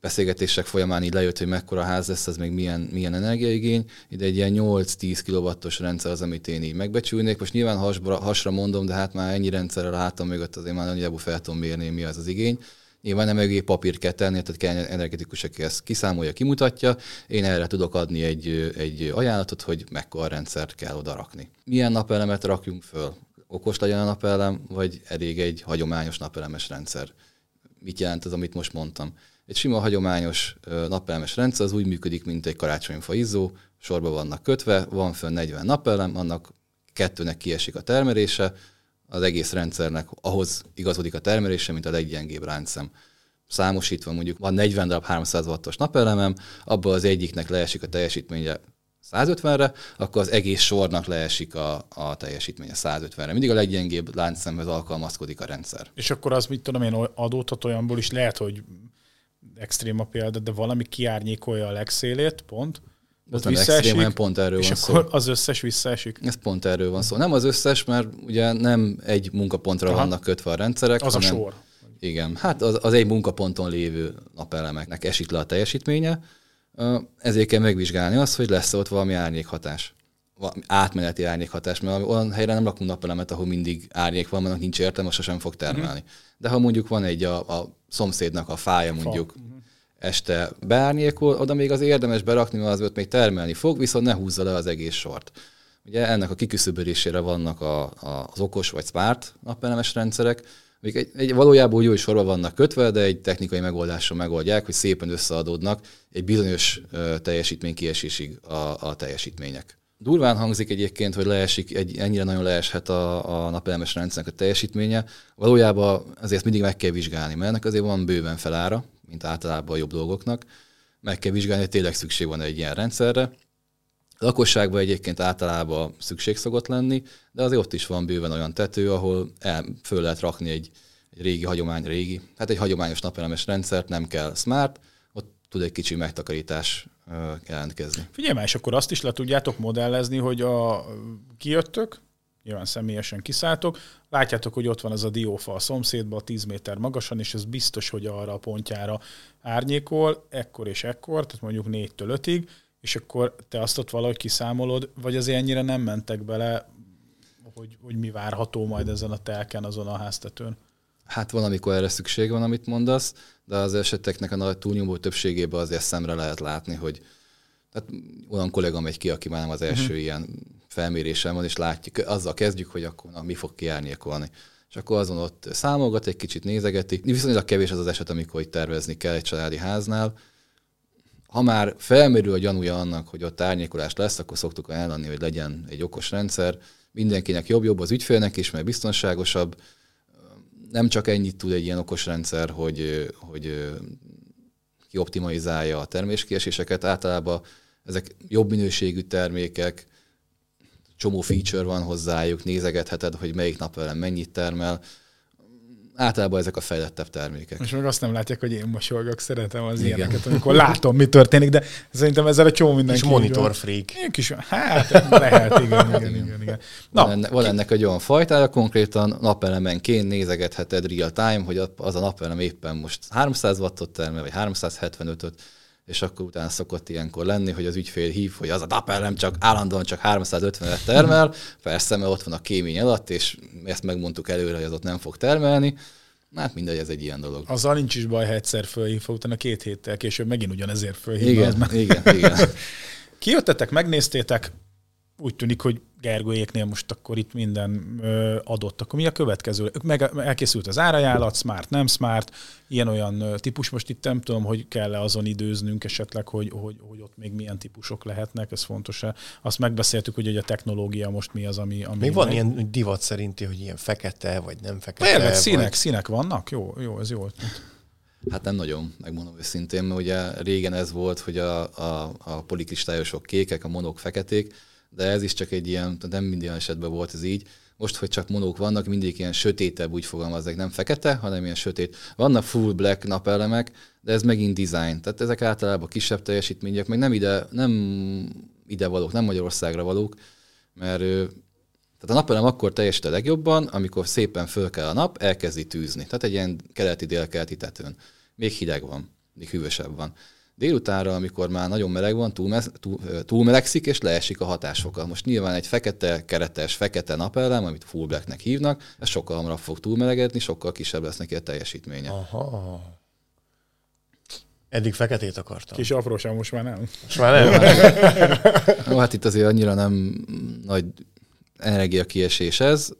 beszélgetések folyamán így lejött, hogy mekkora ház lesz, ez még milyen, milyen energiaigény. Ide egy ilyen 8-10 kW-os rendszer az, amit én így megbecsülnék. Most nyilván hasra, hasra mondom, de hát már ennyi rendszerrel a hátam mögött azért már nagyjából fel tudom mérni, mi az az igény. Nyilván nem mögé papír kell tenni, tehát kell energetikus, aki ezt kiszámolja, kimutatja. Én erre tudok adni egy, egy ajánlatot, hogy mekkora rendszert kell oda rakni. Milyen napelemet rakjunk föl? Okos legyen a napelem, vagy elég egy hagyományos napelemes rendszer? Mit jelent az, amit most mondtam? Egy sima hagyományos napelemes rendszer az úgy működik, mint egy karácsonyfa izzó, sorba vannak kötve, van fönn 40 napelem, annak kettőnek kiesik a termelése, az egész rendszernek ahhoz igazodik a termelése, mint a leggyengébb láncszem. Számosítva mondjuk van 40 darab 300 wattos napelemem, abból az egyiknek leesik a teljesítménye 150-re, akkor az egész sornak leesik a, a teljesítménye 150-re. Mindig a leggyengébb láncszemhez alkalmazkodik a rendszer. És akkor az, mit tudom én, adódhat olyanból is lehet, hogy extrém a példa, de valami kiárnyékolja a legszélét, pont. Az hanem pont erről és van szó. akkor az összes visszaesik? Ez pont erről van szó. Nem az összes, mert ugye nem egy munkapontra Aha. vannak kötve a rendszerek. Az hanem, a sor. Igen, hát az, az egy munkaponton lévő napelemeknek esik le a teljesítménye, ezért kell megvizsgálni azt, hogy lesz ott valami árnyékhatás. Átmeneti árnyékhatás, mert olyan helyre nem rakunk napelemet, ahol mindig árnyék van, mert nincs értelme, sosem fog termelni. De ha mondjuk van egy a, a szomszédnak a fája mondjuk Fa. este beárnyékol, oda még az érdemes berakni, mert az ott még termelni fog, viszont ne húzza le az egész sort. Ugye ennek a kiküszöbölésére vannak a, a, az okos vagy smart napelemes rendszerek, amik egy, egy valójában jó sorba vannak kötve, de egy technikai megoldással megoldják, hogy szépen összeadódnak egy bizonyos uh, teljesítmény kiesésig a, a teljesítmények. Durván hangzik egyébként, hogy leesik, egy, ennyire nagyon leeshet a, a napelemes rendszernek a teljesítménye. Valójában ezért mindig meg kell vizsgálni, mert ennek azért van bőven felára, mint általában a jobb dolgoknak. Meg kell vizsgálni, hogy tényleg szükség van egy ilyen rendszerre. A lakosságban egyébként általában szükség szokott lenni, de azért ott is van bőven olyan tető, ahol el, föl lehet rakni egy, egy régi hagyomány, régi, hát egy hagyományos napelemes rendszert, nem kell smart, ott tud egy kicsi megtakarítás jelentkezni. Figyelj már, és akkor azt is le tudjátok modellezni, hogy a kijöttök, nyilván személyesen kiszálltok, látjátok, hogy ott van az a diófa a szomszédban, 10 méter magasan, és ez biztos, hogy arra a pontjára árnyékol, ekkor és ekkor, tehát mondjuk 4-től 5-ig, és akkor te azt ott valahogy kiszámolod, vagy azért ennyire nem mentek bele, hogy, hogy mi várható majd ezen a telken, azon a háztetőn? Hát van, amikor erre szükség van, amit mondasz, de az eseteknek a nagy túlnyomó többségében azért szemre lehet látni, hogy tehát olyan kollega megy ki, aki már nem az első uh-huh. ilyen felmérésem van, és látjuk, azzal kezdjük, hogy akkor na, mi fog kiárnyékolni. És akkor azon ott számolgat, egy kicsit nézegeti. Viszonylag kevés az az eset, amikor itt tervezni kell egy családi háznál. Ha már felmerül a gyanúja annak, hogy ott árnyékolás lesz, akkor szoktuk ajánlani, hogy legyen egy okos rendszer. Mindenkinek jobb-jobb az ügyfélnek is, mert biztonságosabb nem csak ennyit tud egy ilyen okos rendszer, hogy, hogy kioptimalizálja a terméskieséseket, általában ezek jobb minőségű termékek, csomó feature van hozzájuk, nézegetheted, hogy melyik napelem mennyit termel, általában ezek a fejlettebb termékek. Most meg azt nem látják, hogy én mosolygok, szeretem az Igen. ilyeneket, amikor látom, mi történik, de szerintem ezzel a csomó mindenki... És monitor freak. Én kis, hát lehet, igen, igen, igen. igen. Na, van, enne, van ennek egy olyan fajtája, konkrétan napelemenként nézegetheted real time, hogy az a napelem éppen most 300 wattot termel, vagy 375-öt, és akkor utána szokott ilyenkor lenni, hogy az ügyfél hív, hogy az a napelem csak állandóan csak 350-et termel, persze, mert ott van a kémény alatt, és ezt megmondtuk előre, hogy az ott nem fog termelni, Hát mindegy, ez egy ilyen dolog. Azzal nincs is baj, ha egyszer fölhív, utána két héttel később megint ugyanezért fölhív. Igen, az igen, igen. Kijöttetek, megnéztétek, úgy tűnik, hogy Gergőjéknél most akkor itt minden ö, adott. Akkor mi a következő? Meg elkészült az árajánlat, smart, nem smart, ilyen-olyan típus. Most itt nem tudom, hogy kell-e azon időznünk esetleg, hogy, hogy, hogy ott még milyen típusok lehetnek, ez fontos-e. Azt megbeszéltük, hogy a technológia most mi az, ami... ami még van meg... ilyen divat szerinti, hogy ilyen fekete, vagy nem fekete. Tényleg, színek, vagy... színek vannak? Jó, jó, ez jó. Hát nem nagyon, megmondom őszintén, mert ugye régen ez volt, hogy a, a, a polikristályosok kékek, a monok feketék, de ez is csak egy ilyen, nem minden esetben volt ez így. Most, hogy csak monók vannak, mindig ilyen sötétebb, úgy fogalmazzák, nem fekete, hanem ilyen sötét. Vannak full black napelemek, de ez megint design. Tehát ezek általában kisebb teljesítmények, meg nem ide, nem ide valók, nem Magyarországra valók, mert tehát a napelem akkor teljesít a legjobban, amikor szépen föl kell a nap, elkezdi tűzni. Tehát egy ilyen keleti-délkeleti tetőn. Még hideg van, még hűvösebb van. Délutánra, amikor már nagyon meleg van, túl, túl, túlmelegszik, és leesik a hatásfoka. Most nyilván egy fekete, keretes, fekete napellem, amit full blacknek hívnak, ez sokkal hamarabb fog túlmelegedni, sokkal kisebb lesz neki a teljesítménye. Aha. Eddig feketét akartam. Kis apróság, most már nem. Most már nem. no, hát itt azért annyira nem nagy energiakiesés ez,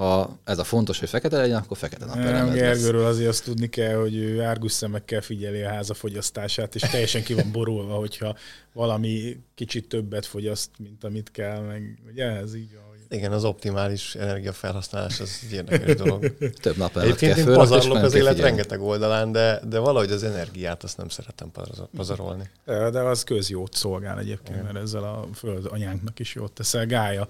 ha ez a fontos, hogy fekete legyen, akkor fekete napelem Nem, Gergőről azért azt tudni kell, hogy ő árgus szemekkel figyeli a háza fogyasztását, és teljesen ki van borulva, hogyha valami kicsit többet fogyaszt, mint amit kell, meg ugye ez így van. Igen, az optimális energiafelhasználás az egy érdekes dolog. Több nap előtt kell én pazarlok az élet figyelni. rengeteg oldalán, de, de valahogy az energiát azt nem szeretem pazarolni. De, de az közjót szolgál egyébként, Igen. mert ezzel a föld anyánknak is jót teszel. Gája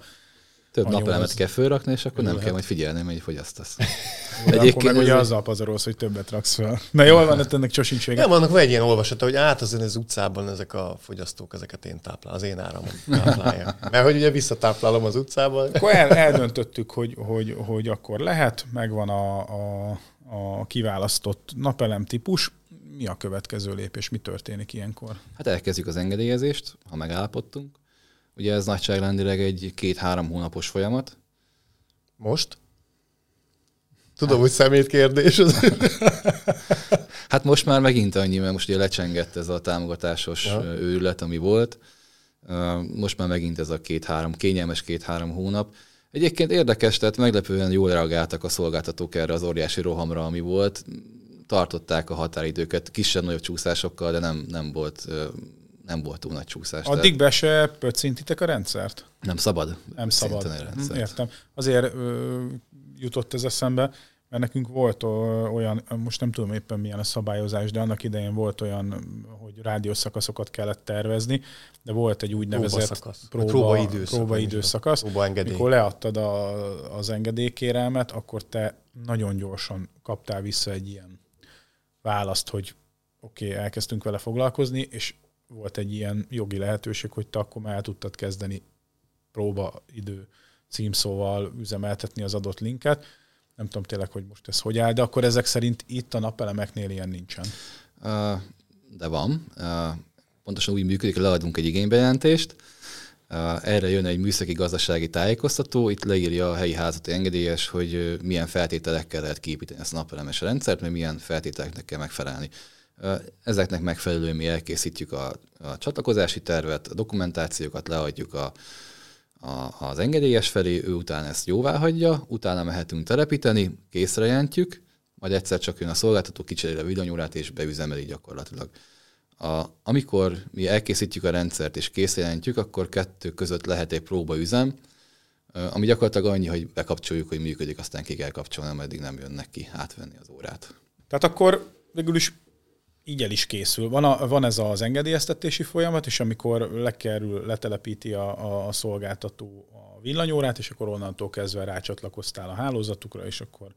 több napelemet kell fölrakni, és akkor nem lehet. kell majd figyelni, hogy fogyasztasz. Egyébként akkor meg ugye azzal pazarolsz, hogy többet raksz fel. Na jól van, hát ennek sosincs vége. Nem, vannak vagy egy ilyen olvasata, hogy át az, az utcában ezek a fogyasztók, ezeket én táplálom, az én áramon táplálja. Mert hogy ugye visszatáplálom az utcában. Akkor el, eldöntöttük, hogy, hogy, hogy akkor lehet, megvan a, a, a kiválasztott napelem típus. Mi a következő lépés, mi történik ilyenkor? Hát elkezdjük az engedélyezést, ha megállapodtunk Ugye ez nagyságrendileg egy két-három hónapos folyamat. Most? Tudom, hogy szemét kérdés. hát most már megint annyi, mert most ugye lecsengett ez a támogatásos ja. őrület, ami volt. Most már megint ez a két-három, kényelmes két-három hónap. Egyébként érdekes, tehát meglepően jól reagáltak a szolgáltatók erre az óriási rohamra, ami volt. Tartották a határidőket kisebb-nagyobb csúszásokkal, de nem, nem volt nem volt túl nagy csúszás. Addig be se pöccintitek a rendszert? Nem szabad. Nem szabad. A rendszert. Értem. Azért ö, jutott ez eszembe, mert nekünk volt olyan, most nem tudom éppen milyen a szabályozás, de annak idején volt olyan, hogy rádiószakaszokat kellett tervezni, de volt egy úgynevezett próba, próba, időszak, próba időszakasz, próba mikor leadtad a, az engedélykérelmet, akkor te nagyon gyorsan kaptál vissza egy ilyen választ, hogy oké, okay, elkezdtünk vele foglalkozni, és volt egy ilyen jogi lehetőség, hogy te akkor már el tudtad kezdeni próbaidő címszóval üzemeltetni az adott linket. Nem tudom tényleg, hogy most ez hogy áll, de akkor ezek szerint itt a napelemeknél ilyen nincsen. De van. Pontosan úgy működik, hogy leadunk egy igénybejelentést, erre jön egy műszaki gazdasági tájékoztató, itt leírja a helyi házati engedélyes, hogy milyen feltételekkel lehet kiépíteni ezt a napelemes rendszert, mert milyen feltételeknek kell megfelelni. Ezeknek megfelelően mi elkészítjük a, a csatlakozási tervet, a dokumentációkat leadjuk a, a, az engedélyes felé, ő utána ezt jóvá hagyja, utána mehetünk telepíteni, készre jelentjük, majd egyszer csak jön a szolgáltató, kicserél a villanyórát és beüzemeli gyakorlatilag. A, amikor mi elkészítjük a rendszert és készjelentjük, akkor kettő között lehet egy próbaüzem, ami gyakorlatilag annyi, hogy bekapcsoljuk, hogy működik, aztán ki kell kapcsolni, ameddig nem jönnek ki átvenni az órát. Tehát akkor végül is így el is készül. Van, a, van ez az engedélyeztetési folyamat, és amikor lekerül, letelepíti a, a, a szolgáltató a villanyórát, és akkor onnantól kezdve rácsatlakoztál a hálózatukra, és akkor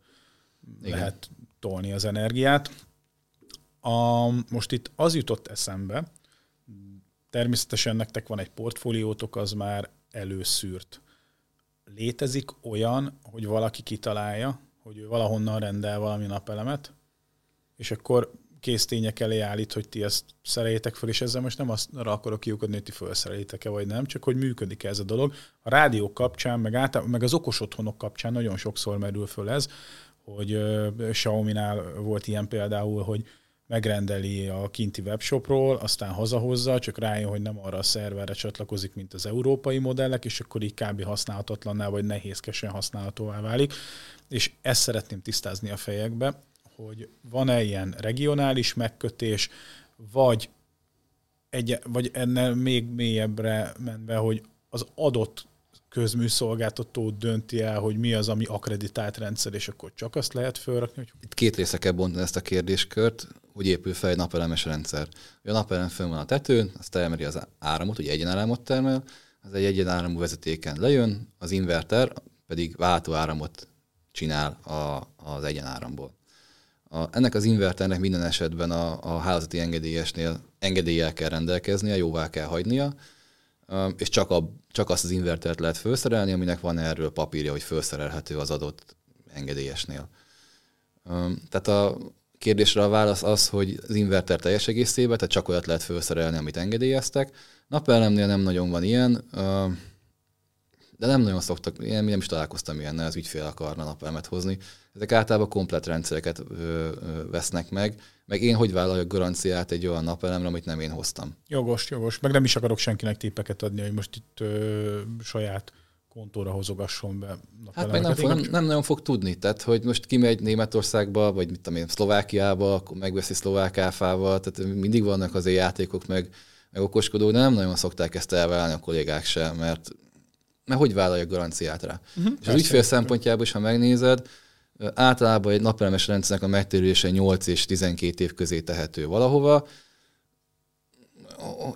Igen. lehet tolni az energiát. A, most itt az jutott eszembe, természetesen nektek van egy portfóliótok, az már előszűrt. Létezik olyan, hogy valaki kitalálja, hogy ő valahonnan rendel valami napelemet, és akkor késztények elé állít, hogy ti ezt szereljétek fel, és ezzel most nem azt arra akarok kiukadni, hogy ti felszereljétek-e vagy nem, csak hogy működik ez a dolog. A rádió kapcsán, meg, által, meg az okos otthonok kapcsán nagyon sokszor merül föl ez, hogy uh, Xiaomi-nál volt ilyen például, hogy megrendeli a kinti webshopról, aztán hazahozza, csak rájön, hogy nem arra a szerverre csatlakozik, mint az európai modellek, és akkor így kb. használhatatlanná, vagy nehézkesen használhatóvá válik. És ezt szeretném tisztázni a fejekbe, hogy van-e ilyen regionális megkötés, vagy, egy, vagy ennél még mélyebbre menve, hogy az adott közműszolgáltató dönti el, hogy mi az, ami akreditált rendszer, és akkor csak azt lehet felrakni. Hogy... Itt két része kell bontani ezt a kérdéskört, hogy épül fel egy napelemes rendszer. A napelem fönn van a tetőn, az termeli az áramot, ugye egyenáramot termel, az egy egyenáramú vezetéken lejön, az inverter pedig váltó áramot csinál a, az egyenáramból. A, ennek az inverternek minden esetben a, a házati engedélyesnél engedéllyel kell rendelkeznie, jóvá kell hagynia, és csak, a, csak azt az invertert lehet felszerelni, aminek van erről papírja, hogy felszerelhető az adott engedélyesnél. Tehát a kérdésre a válasz az, hogy az inverter teljes egészében, tehát csak olyat lehet felszerelni, amit engedélyeztek. Napelemnél nem nagyon van ilyen, de nem nagyon szoktak, én nem is találkoztam ilyennel, az ügyfél akarna napelemet hozni. Ezek általában komplet rendszereket ö, ö, vesznek meg, meg én hogy vállaljak garanciát egy olyan napelemre, amit nem én hoztam. Jogos, jogos. Meg nem is akarok senkinek tippeket adni, hogy most itt ö, saját kontóra hozogasson be Hát meg nem, fog, nem, nem nagyon fog tudni. Tehát, hogy most kimegy Németországba, vagy mit tudom én, Szlovákiába, akkor megveszi szlovák áfával, tehát mindig vannak azért játékok, meg, meg okoskodók, de nem nagyon szokták ezt elválni a kollégák se, mert mert hogy vállalja garanciát rá. Uh-huh, és az ügyfél szempontjából is, ha megnézed, általában egy napelemes rendszernek a megtérülése 8 és 12 év közé tehető valahova.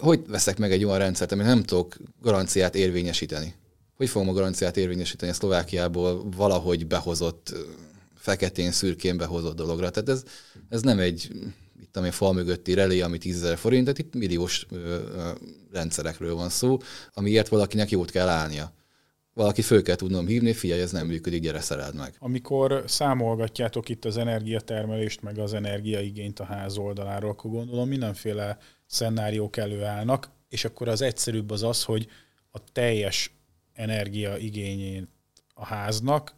Hogy veszek meg egy olyan rendszert, amit nem tudok garanciát érvényesíteni? Hogy fogom a garanciát érvényesíteni a Szlovákiából valahogy behozott, feketén, szürkén behozott dologra? Tehát ez, ez nem egy itt ami fal mögötti relé, ami 10 ezer forint, tehát itt milliós ö, ö, rendszerekről van szó, amiért valakinek jót kell állnia valaki föl kell tudnom hívni, figyelj, ez nem működik, gyere szereld meg. Amikor számolgatjátok itt az energiatermelést, meg az energiaigényt a ház oldaláról, akkor gondolom mindenféle szenáriók előállnak, és akkor az egyszerűbb az az, hogy a teljes energiaigényét a háznak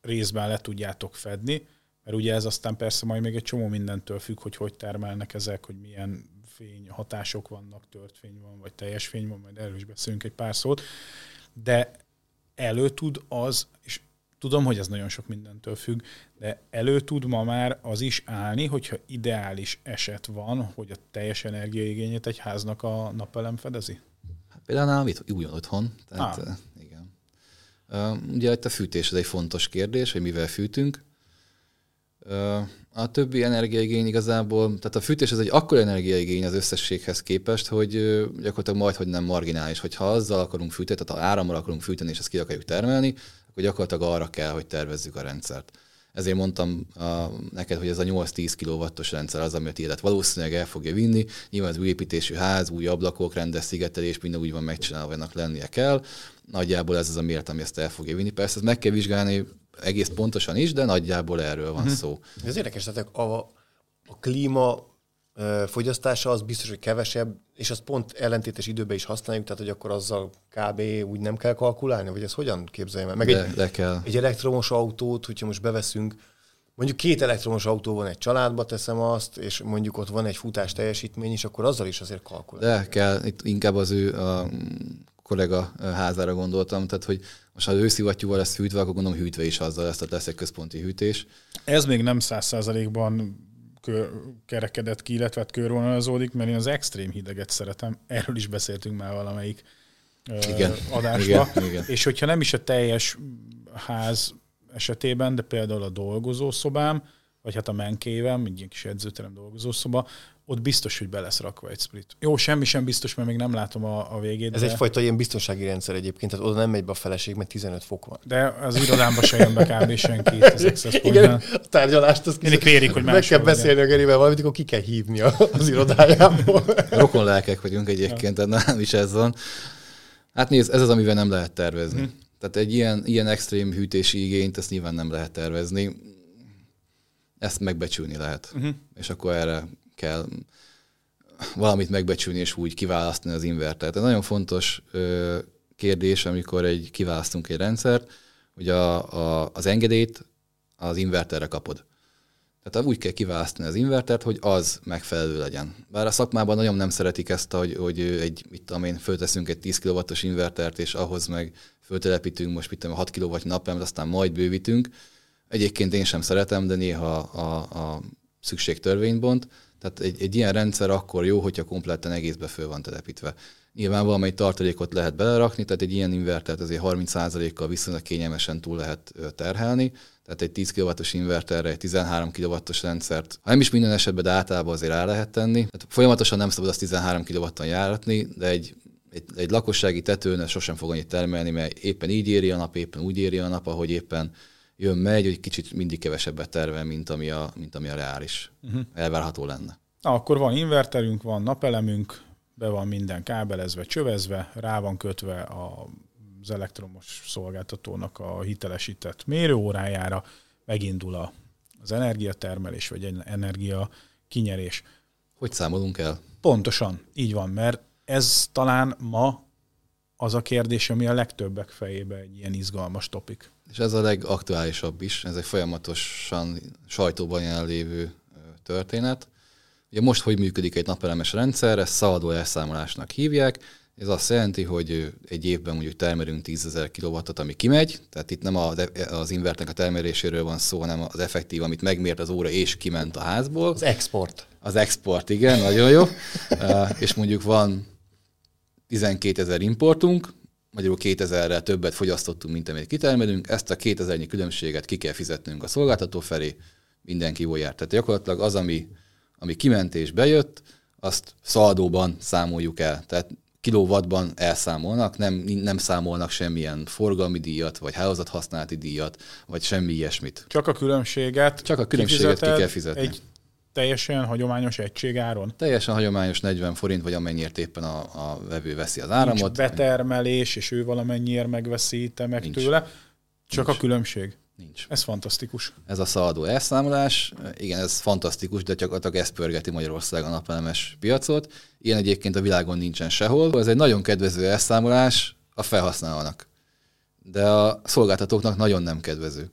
részben le tudjátok fedni, mert ugye ez aztán persze majd még egy csomó mindentől függ, hogy hogy termelnek ezek, hogy milyen fény hatások vannak, tört fény van, vagy teljes fény van, majd erről is beszélünk egy pár szót, de elő tud az, és tudom, hogy ez nagyon sok mindentől függ, de elő tud ma már az is állni, hogyha ideális eset van, hogy a teljes energiaigényét egy háznak a napelem fedezi? Hát például nálam itt van otthon, tehát ah. igen. Uh, ugye itt a fűtés ez egy fontos kérdés, hogy mivel fűtünk. A többi energiaigény igazából, tehát a fűtés ez egy akkor energiaigény az összességhez képest, hogy gyakorlatilag majd, hogy nem marginális. Hogyha azzal akarunk fűteni, tehát ha árammal akarunk fűteni, és ezt ki akarjuk termelni, akkor gyakorlatilag arra kell, hogy tervezzük a rendszert. Ezért mondtam a, neked, hogy ez a 8-10 kW-os rendszer az, amit élet valószínűleg el fogja vinni. Nyilván az új építésű ház, új ablakok, rendes szigetelés, minden úgy van megcsinálva, ennek lennie kell. Nagyjából ez az a miért, ami ezt el fogja vinni. Persze ezt meg kell vizsgálni egész pontosan is, de nagyjából erről van uh-huh. szó. Ez érdekes, tehát a, a klíma fogyasztása az biztos, hogy kevesebb, és azt pont ellentétes időben is használjuk, tehát hogy akkor azzal kb. úgy nem kell kalkulálni, vagy ez hogyan képzeljem el? Meg de, egy, de kell. egy elektromos autót, hogyha most beveszünk, mondjuk két elektromos autó van egy családba, teszem azt, és mondjuk ott van egy futás teljesítmény is, akkor azzal is azért kalkulálni. De kell, itt inkább az ő a kollega házára gondoltam, tehát hogy most ha őszivattyúval lesz hűtve, akkor gondolom hűtve is azzal lesz, tehát lesz egy központi hűtés. Ez még nem száz százalékban kör, kerekedett ki, illetve hát körvonalazódik, mert én az extrém hideget szeretem. Erről is beszéltünk már valamelyik igen, adásba. Igen, igen. És hogyha nem is a teljes ház esetében, de például a dolgozószobám, vagy hát a menkévem, egy ilyen kis edzőterem dolgozószoba, ott biztos, hogy be lesz rakva egy split. Jó, semmi sem biztos, mert még nem látom a, a végét. Ez de... egyfajta ilyen biztonsági rendszer egyébként, tehát oda nem megy be a feleség, mert 15 fok van. De az irodámba se jön be kb. senki az Access Igen, a tárgyalást azt Mindig kérik, hogy meg kell beszélni a Gerivel valamit, akkor ki kell hívni az irodájából. Rokon lelkek vagyunk egyébként, tehát nem is ez van. Hát nézd, ez az, amivel nem lehet tervezni. Hm. Tehát egy ilyen, ilyen extrém hűtési igényt, ezt nyilván nem lehet tervezni. Ezt megbecsülni lehet. Uh-huh. És akkor erre kell valamit megbecsülni és úgy kiválasztani az invertert. Ez nagyon fontos kérdés, amikor egy kiválasztunk egy rendszert, hogy a, a, az engedélyt az inverterre kapod. Tehát úgy kell kiválasztani az invertert, hogy az megfelelő legyen. Bár a szakmában nagyon nem szeretik ezt, hogy, hogy egy, mit tudom én, fölteszünk egy 10 kW-os invertert, és ahhoz meg föltelepítünk most mit tudom, 6 kW napemet, aztán majd bővítünk. Egyébként én sem szeretem, de néha a, a szükség törvényt bont. Tehát egy, egy ilyen rendszer akkor jó, hogyha kompletten egészbe föl van telepítve. Nyilván valamely tartalékot lehet belerakni, tehát egy ilyen invertert azért 30%-kal viszonylag kényelmesen túl lehet terhelni, tehát egy 10 kW-os inverterre egy 13 kW-os rendszert, ha nem is minden esetben, de általában azért rá lehet tenni. Tehát folyamatosan nem szabad azt 13 kW-on járatni, de egy, egy, egy lakossági tetőn sosem fog annyit termelni, mert éppen így éri a nap, éppen úgy éri a nap, ahogy éppen jön, megy, hogy kicsit mindig kevesebbet tervel, mint ami a, mint ami a reális. Uh-huh. Elvárható lenne. Na, akkor van inverterünk, van napelemünk, be van minden kábelezve, csövezve, rá van kötve a, az elektromos szolgáltatónak a hitelesített mérőórájára, megindul a, az energiatermelés, vagy energia kinyerés. Hogy számolunk el? Pontosan, így van, mert ez talán ma az a kérdés, ami a legtöbbek fejébe egy ilyen izgalmas topik. És ez a legaktuálisabb is, ez egy folyamatosan sajtóban jelenlévő történet. Ugye most hogy működik egy napelemes rendszer, ezt szaladó elszámolásnak hívják, ez azt jelenti, hogy egy évben mondjuk termelünk 10.000 kW-ot, ami kimegy, tehát itt nem az, az invertnek a termeléséről van szó, hanem az effektív, amit megmért az óra és kiment a házból. Az export. Az export, igen, nagyon jó. és mondjuk van 12 ezer importunk, magyarul 2000-rel többet fogyasztottunk, mint amit kitermelünk, ezt a 2000-nyi különbséget ki kell fizetnünk a szolgáltató felé, mindenki jól jár. Tehát gyakorlatilag az, ami, ami kiment és bejött, azt szaldóban számoljuk el. Tehát kilowattban elszámolnak, nem, nem számolnak semmilyen forgalmi díjat, vagy hálózathasználati díjat, vagy semmi ilyesmit. Csak a különbséget Csak a különbséget ki kell fizetni. Egy teljesen hagyományos egységáron? Teljesen hagyományos 40 forint, vagy amennyiért éppen a, a vevő veszi az áramot. Nincs betermelés, és ő valamennyiért megveszi te meg Nincs. tőle. Csak Nincs. a különbség. Nincs. Ez fantasztikus. Ez a szaladó elszámolás, igen, ez fantasztikus, de csak ez pörgeti Magyarország a napelemes piacot. Ilyen egyébként a világon nincsen sehol. Ez egy nagyon kedvező elszámolás a felhasználónak, de a szolgáltatóknak nagyon nem kedvező.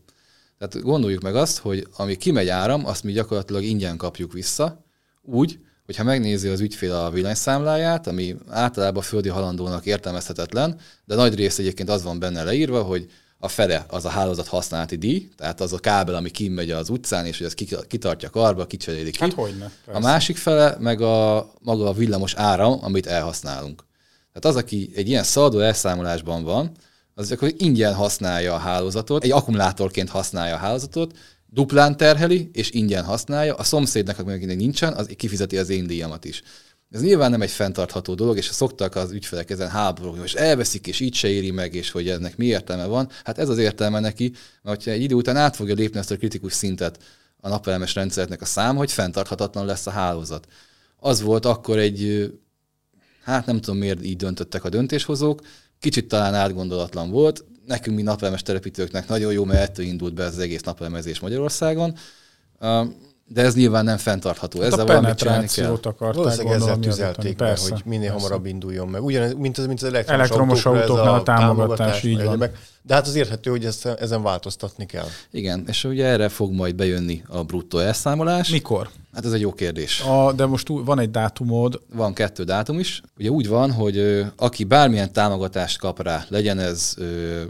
Tehát gondoljuk meg azt, hogy ami kimegy áram, azt mi gyakorlatilag ingyen kapjuk vissza, úgy, hogyha megnézi az ügyfél a villanyszámláját, ami általában földi halandónak értelmezhetetlen, de nagy rész egyébként az van benne leírva, hogy a fele az a hálózat használati díj, tehát az a kábel, ami kimegy az utcán, és hogy az kitartja karba, kicserélik ki. Hát hogyne, a másik fele meg a maga a villamos áram, amit elhasználunk. Tehát az, aki egy ilyen szaladó elszámolásban van, az akkor ingyen használja a hálózatot, egy akkumulátorként használja a hálózatot, duplán terheli, és ingyen használja, a szomszédnak, akinek nincsen, az kifizeti az én díjamat is. Ez nyilván nem egy fenntartható dolog, és szoktak az ügyfelek ezen háborúgni, és elveszik, és így se éri meg, és hogy ennek mi értelme van. Hát ez az értelme neki, mert ha egy idő után át fogja lépni ezt a kritikus szintet a napelemes rendszernek a szám, hogy fenntarthatatlan lesz a hálózat. Az volt akkor egy, hát nem tudom miért így döntöttek a döntéshozók, kicsit talán átgondolatlan volt, nekünk, mi napelemes telepítőknek nagyon jó, mert ettől indult be az egész napelemezés Magyarországon. De ez nyilván nem fenntartható. Hát Ezzel a penetrációt akarták Valószínűleg ezzel tüzelték be, hogy minél persze. hamarabb induljon meg. Ugyan, mint az, mint az elektromos, elektromos autóknál a támogatás, támogatás így van. Meg. De hát az érthető, hogy ezt, ezen változtatni kell. Igen, és ugye erre fog majd bejönni a bruttó elszámolás. Mikor? Hát ez egy jó kérdés. A, de most van egy dátumod. Van kettő dátum is. Ugye úgy van, hogy ö, aki bármilyen támogatást kap rá, legyen ez ö,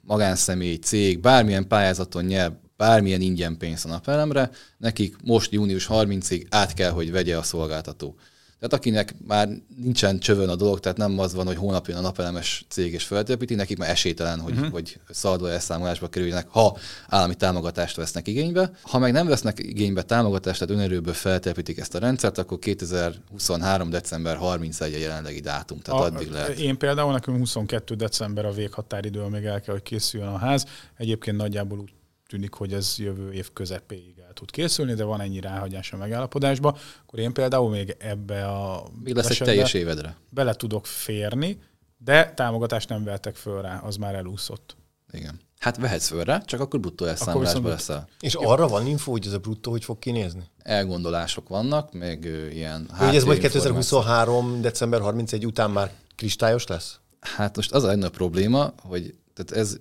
magánszemély, cég, bármilyen pályázaton nyer bármilyen ingyen pénz a napelemre, nekik most június 30-ig át kell, hogy vegye a szolgáltató. Tehát akinek már nincsen csövön a dolog, tehát nem az van, hogy hónap jön a napelemes cég és feltépíti, nekik már esélytelen, hogy, uh-huh. hogy szaladó elszámolásba kerüljenek, ha állami támogatást vesznek igénybe. Ha meg nem vesznek igénybe támogatást, tehát önerőből feltépítik ezt a rendszert, akkor 2023. december 31 a jelenlegi dátum, tehát a, addig lehet. Én például nekünk 22. december a véghatáridő, még el kell, hogy készüljön a ház. Egyébként nagyjából úgy tűnik, hogy ez jövő év közepéig el tud készülni, de van ennyi ráhagyás a megállapodásba, akkor én például még ebbe a... Még lesz egy teljes évedre. Bele tudok férni, de támogatást nem vettek föl rá, az már elúszott. Igen. Hát vehetsz föl rá, csak akkor bruttó elszámolásba leszel. És arra van info, hogy ez a bruttó hogy fog kinézni? Elgondolások vannak, meg ilyen Hogy ez majd 2023. december 31 után már kristályos lesz? Hát most az a probléma, hogy tehát ez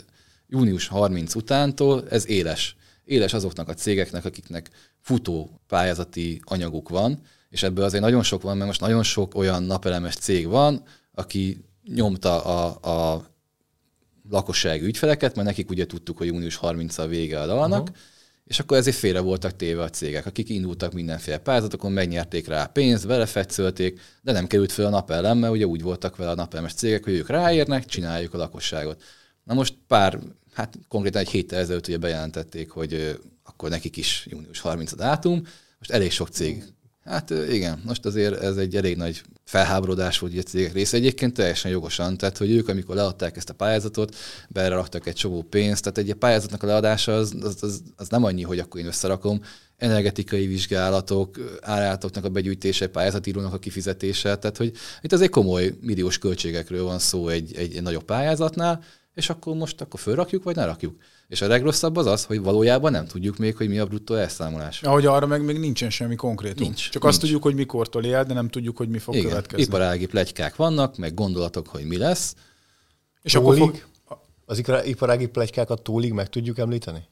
június 30 utántól ez éles. Éles azoknak a cégeknek, akiknek futó pályázati anyaguk van, és ebből azért nagyon sok van, mert most nagyon sok olyan napelemes cég van, aki nyomta a, a lakossági ügyfeleket, mert nekik ugye tudtuk, hogy június 30 a vége a dalnak, uh-huh. és akkor ezért félre voltak téve a cégek, akik indultak mindenféle pályázatokon, megnyerték rá pénzt, belefetszölték, de nem került fel a napelem, mert ugye úgy voltak vele a napelemes cégek, hogy ők ráérnek, csináljuk a lakosságot. Na most pár, hát konkrétan egy héttel ezelőtt ugye bejelentették, hogy akkor nekik is június 30 a dátum. Most elég sok cég. Hát igen, most azért ez egy elég nagy felháborodás volt a cégek része. Egyébként teljesen jogosan, tehát hogy ők, amikor leadták ezt a pályázatot, raktak egy csomó pénzt, tehát egy pályázatnak a leadása az, az, az, az nem annyi, hogy akkor én összerakom, energetikai vizsgálatok, árálatoknak a begyűjtése, pályázatírónak a kifizetése, tehát hogy itt azért komoly milliós költségekről van szó egy, egy, egy nagyobb pályázatnál, és akkor most akkor fölrakjuk, vagy ne rakjuk. És a legrosszabb az az, hogy valójában nem tudjuk még, hogy mi a bruttó elszámolás. Ahogy arra meg még nincsen semmi konkrétum. Nincs, Csak nincs. azt tudjuk, hogy mikortól él, de nem tudjuk, hogy mi fog Igen, következni. iparági plegykák vannak, meg gondolatok, hogy mi lesz. És tólig, akkor fog... Az iparági plegykákat tólig meg tudjuk említeni?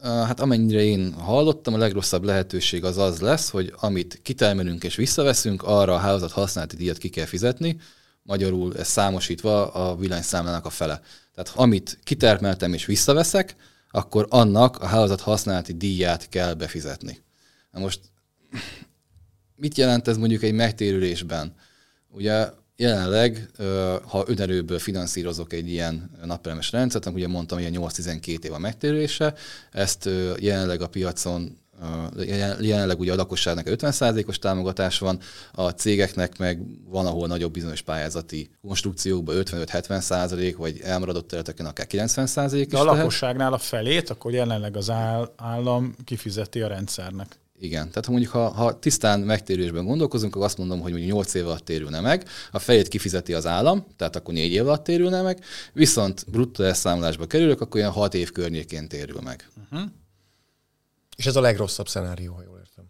Hát amennyire én hallottam, a legrosszabb lehetőség az az lesz, hogy amit kitermelünk és visszaveszünk, arra a házat használati díjat ki kell fizetni, magyarul ez számosítva a villanyszámlának a fele. Tehát amit kitermeltem és visszaveszek, akkor annak a hálózat használati díját kell befizetni. Na most mit jelent ez mondjuk egy megtérülésben? Ugye jelenleg, ha önerőből finanszírozok egy ilyen napelemes rendszert, ugye mondtam, hogy 8-12 év a megtérülése, ezt jelenleg a piacon jelenleg ugye a lakosságnak 50%-os támogatás van, a cégeknek meg van, ahol nagyobb bizonyos pályázati konstrukciókban 55-70%, vagy elmaradott területeken akár 90% is De a lakosságnál a felét, akkor jelenleg az állam kifizeti a rendszernek. Igen, tehát ha mondjuk ha, ha tisztán megtérülésben gondolkozunk, akkor azt mondom, hogy mondjuk 8 év alatt térülne meg, a fejét kifizeti az állam, tehát akkor 4 év alatt térülne meg, viszont bruttó elszámolásba kerülök, akkor olyan 6 év környékén térül meg. Uh-huh. És ez a legrosszabb szenárió, ha jól értem.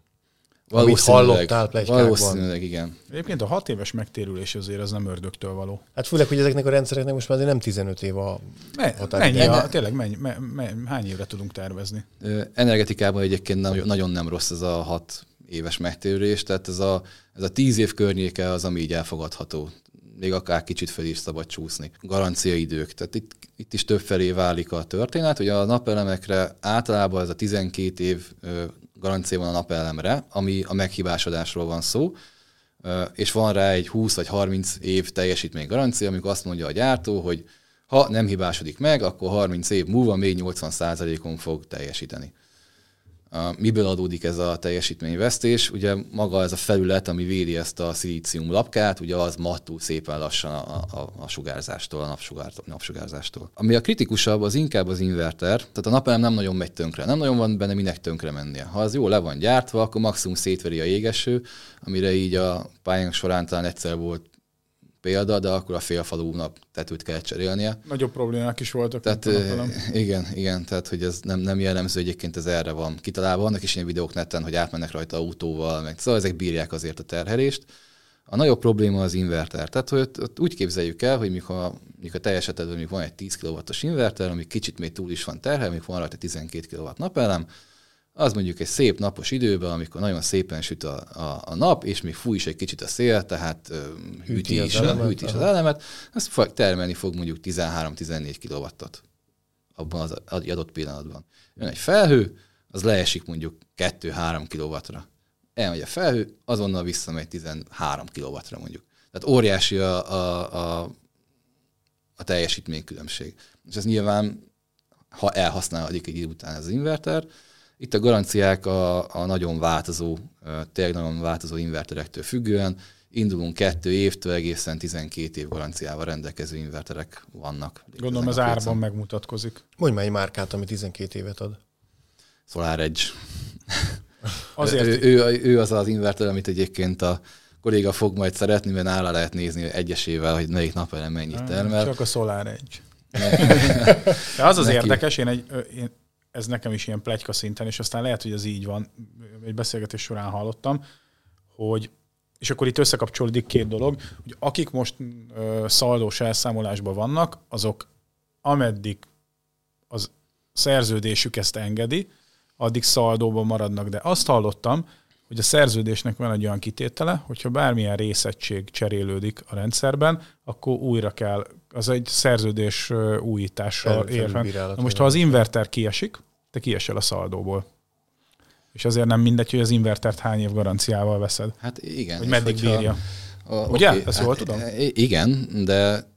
Amit hallottál plegykákban. Valószínűleg, igen. Egyébként a hat éves megtérülés azért az nem ördögtől való. Hát főleg, hogy ezeknek a rendszereknek most már azért nem 15 év a Me, Mennyi a, tényleg mennyi, me, me, hány évre tudunk tervezni? Energetikában egyébként nagyon nem rossz ez a hat éves megtérülés, tehát ez a, ez a tíz év környéke az, ami így elfogadható. Még akár kicsit fel is szabad csúszni. Garanciaidők. Tehát itt, itt is több felé válik a történet. Ugye a napelemekre általában ez a 12 év garancia van a napelemre, ami a meghibásodásról van szó, és van rá egy 20 vagy 30 év teljesítmény garancia, amikor azt mondja a gyártó, hogy ha nem hibásodik meg, akkor 30 év múlva még 80%-on fog teljesíteni. Miből adódik ez a teljesítményvesztés? Ugye maga ez a felület, ami védi ezt a szilícium lapkát, ugye az mattul szépen lassan a, a, a sugárzástól, a napsugárzástól. Ami a kritikusabb, az inkább az inverter, tehát a napelem nem nagyon megy tönkre, nem nagyon van benne minek tönkre mennie. Ha az jó le van gyártva, akkor maximum szétveri a jégeső, amire így a pályánk során talán egyszer volt példa, de akkor a félfalúnak tetőt kell cserélnie. Nagyobb problémák is voltak. Tehát, igen, igen, tehát hogy ez nem, nem jellemző, egyébként ez erre van kitalálva. Vannak is ilyen videók neten, hogy átmennek rajta autóval, meg szóval ezek bírják azért a terhelést. A nagyobb probléma az inverter. Tehát hogy ott, ott úgy képzeljük el, hogy mikor, mikor teljes esetben van egy 10 kW-os inverter, ami kicsit még túl is van terhel, mikor van rajta 12 kW napelem, az mondjuk egy szép napos időben, amikor nagyon szépen süt a, a, a nap, és még fúj is egy kicsit a szél, tehát hűti, hűti, is, az elemet, hűti is az elemet, az termelni fog mondjuk 13-14 kW-ot abban az adott pillanatban. Jön egy felhő, az leesik mondjuk 2-3 kW-ra. Elmegy a felhő, azonnal visszamegy 13 kW-ra mondjuk. Tehát óriási a, a, a, a teljesítménykülönbség. És ez nyilván, ha elhasználódik egy idő után az inverter, itt a garanciák a, a nagyon változó, tényleg nagyon változó inverterektől függően, indulunk kettő évtől egészen 12 év garanciával rendelkező inverterek vannak. Gondolom az árban megmutatkozik. Mondj már egy márkát, ami 12 évet ad. Solar Edge. Azért. ő, ő, ő, az az inverter, amit egyébként a kolléga fog majd szeretni, mert nála lehet nézni egyesével, hogy melyik napelem mennyit termel. Csak a Solar Edge. De az az Neki. érdekes, én, egy, én ez nekem is ilyen plegyka szinten, és aztán lehet, hogy ez így van, egy beszélgetés során hallottam, hogy és akkor itt összekapcsolódik két dolog, hogy akik most ö, szaldós elszámolásban vannak, azok ameddig az szerződésük ezt engedi, addig szaldóban maradnak. De azt hallottam, hogy a szerződésnek van egy olyan kitétele, hogyha bármilyen részegység cserélődik a rendszerben, akkor újra kell, az egy szerződés újítással ér Na most, ha az inverter kiesik, te kiesel a szaldóból. És azért nem mindegy, hogy az invertert hány év garanciával veszed. Hát igen. Hogy meddig bírja. A, Ugye? Okay, Ezt jól hát, tudom? Igen, de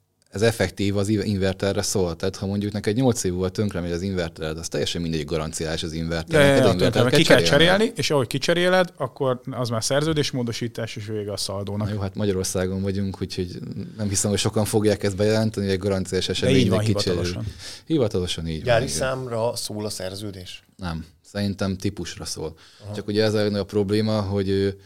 ez effektív az inverterre szól. Tehát ha mondjuk neked 8 év volt tönkre megy az invertered, az teljesen mindegy garanciás az inverter. De, ja, inverter kell ki kell cserélni, és ahogy kicseréled, akkor az már szerződésmódosítás, és vége a szaldónak. Na jó, hát Magyarországon vagyunk, úgyhogy nem hiszem, hogy sokan fogják ezt bejelenteni, hogy egy garanciás eseménynek hivatalosan. Hivatalosan így Gyári van, számra szól a szerződés? Nem, szerintem típusra szól. Aha. Csak ugye ez a, a probléma, hogy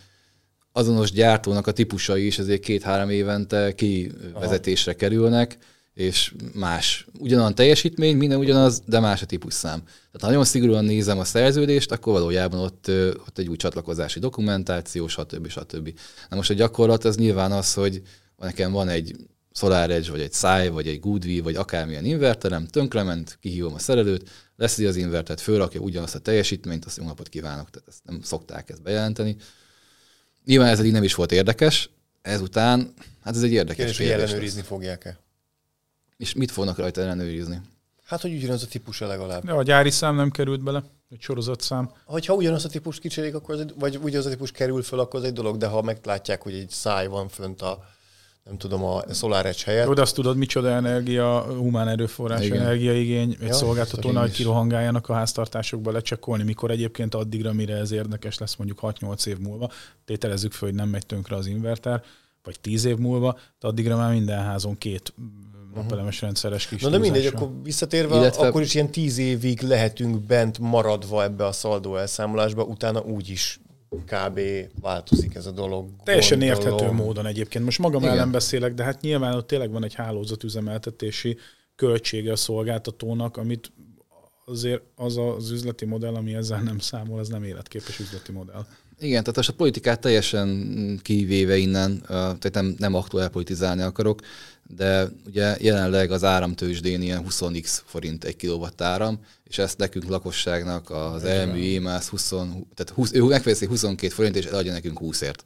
azonos gyártónak a típusai is azért két-három évente kivezetésre kerülnek, és más. Ugyanolyan teljesítmény, minden ugyanaz, de más a típusszám. Tehát ha nagyon szigorúan nézem a szerződést, akkor valójában ott, ott egy új csatlakozási dokumentáció, stb. stb. Na most a gyakorlat az nyilván az, hogy nekem van egy SolarEdge, vagy egy Sai, vagy egy Goodwee, vagy akármilyen inverterem, tönkrement, kihívom a szerelőt, leszedi az invertert, fölrakja ugyanazt a teljesítményt, azt jó napot kívánok, tehát ezt nem szokták ezt bejelenteni. Nyilván ez eddig nem is volt érdekes, ezután, hát ez egy érdekes kérdés. hogy ellenőrizni fogják-e? És mit fognak rajta ellenőrizni? Hát, hogy ugyanaz a típusa legalább. Ja, a gyári szám nem került bele, egy sorozatszám. Ha ugyanaz a típus kicserélik, akkor az egy, vagy ugyanaz a típus kerül föl, akkor az egy dolog, de ha meglátják, hogy egy száj van fönt a nem tudom, a SolarEdge helyett. Jó, de azt tudod, micsoda energia, humán erőforrás, Igen. energiaigény egy ja, szolgáltatónál, hogy kirohangáljanak a háztartásokba lecsekkolni, mikor egyébként addigra, mire ez érdekes lesz mondjuk 6-8 év múlva. Tételezzük fel, hogy nem megy tönkre az inverter, vagy tíz év múlva, de addigra már minden házon két napelemes rendszeres kis Na de mindegy, akkor visszatérve, Illetve... akkor is ilyen tíz évig lehetünk bent maradva ebbe a szaldó elszámolásba, utána úgy is kb. változik ez a dolog. Teljesen gondolom. érthető módon egyébként. Most magam Igen. ellen beszélek, de hát nyilván ott tényleg van egy hálózatüzemeltetési költsége a szolgáltatónak, amit azért az az üzleti modell, ami ezzel nem számol, az nem életképes üzleti modell. Igen, tehát most a politikát teljesen kivéve innen, tehát nem, nem aktuál politizálni akarok, de ugye jelenleg az áramtősdén ilyen 20x forint egy kilowatt áram, és ezt nekünk lakosságnak az elmű EMAS 20, tehát 20, ő megfejezi 22 forint, és eladja nekünk 20-ért.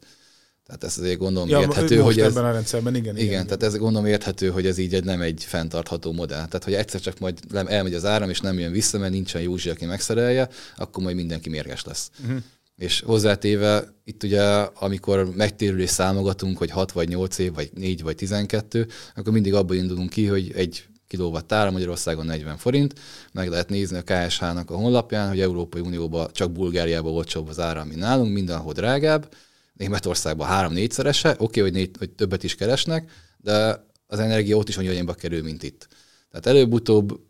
Tehát ez azért gondolom ja, érthető, hogy ez... ebben a rendszerben, igen. Igen, igen tehát ez gondolom érthető, hogy ez így egy, nem egy fenntartható modell. Tehát, hogy egyszer csak majd elmegy az áram, és nem jön vissza, mert nincsen Józsi, aki megszerelje, akkor majd mindenki mérges lesz. Uh-huh. És hozzátéve itt ugye, amikor megtérülés számogatunk, hogy 6 vagy 8 év, vagy 4 vagy 12, akkor mindig abból indulunk ki, hogy egy kilowatt ára Magyarországon 40 forint, meg lehet nézni a KSH-nak a honlapján, hogy Európai Unióban csak Bulgáriában olcsóbb az ára, mint nálunk, mindenhol drágább, Németországban három-négyszerese, oké, okay, hogy, négy, hogy többet is keresnek, de az energia ott is annyiba kerül, mint itt. Tehát előbb-utóbb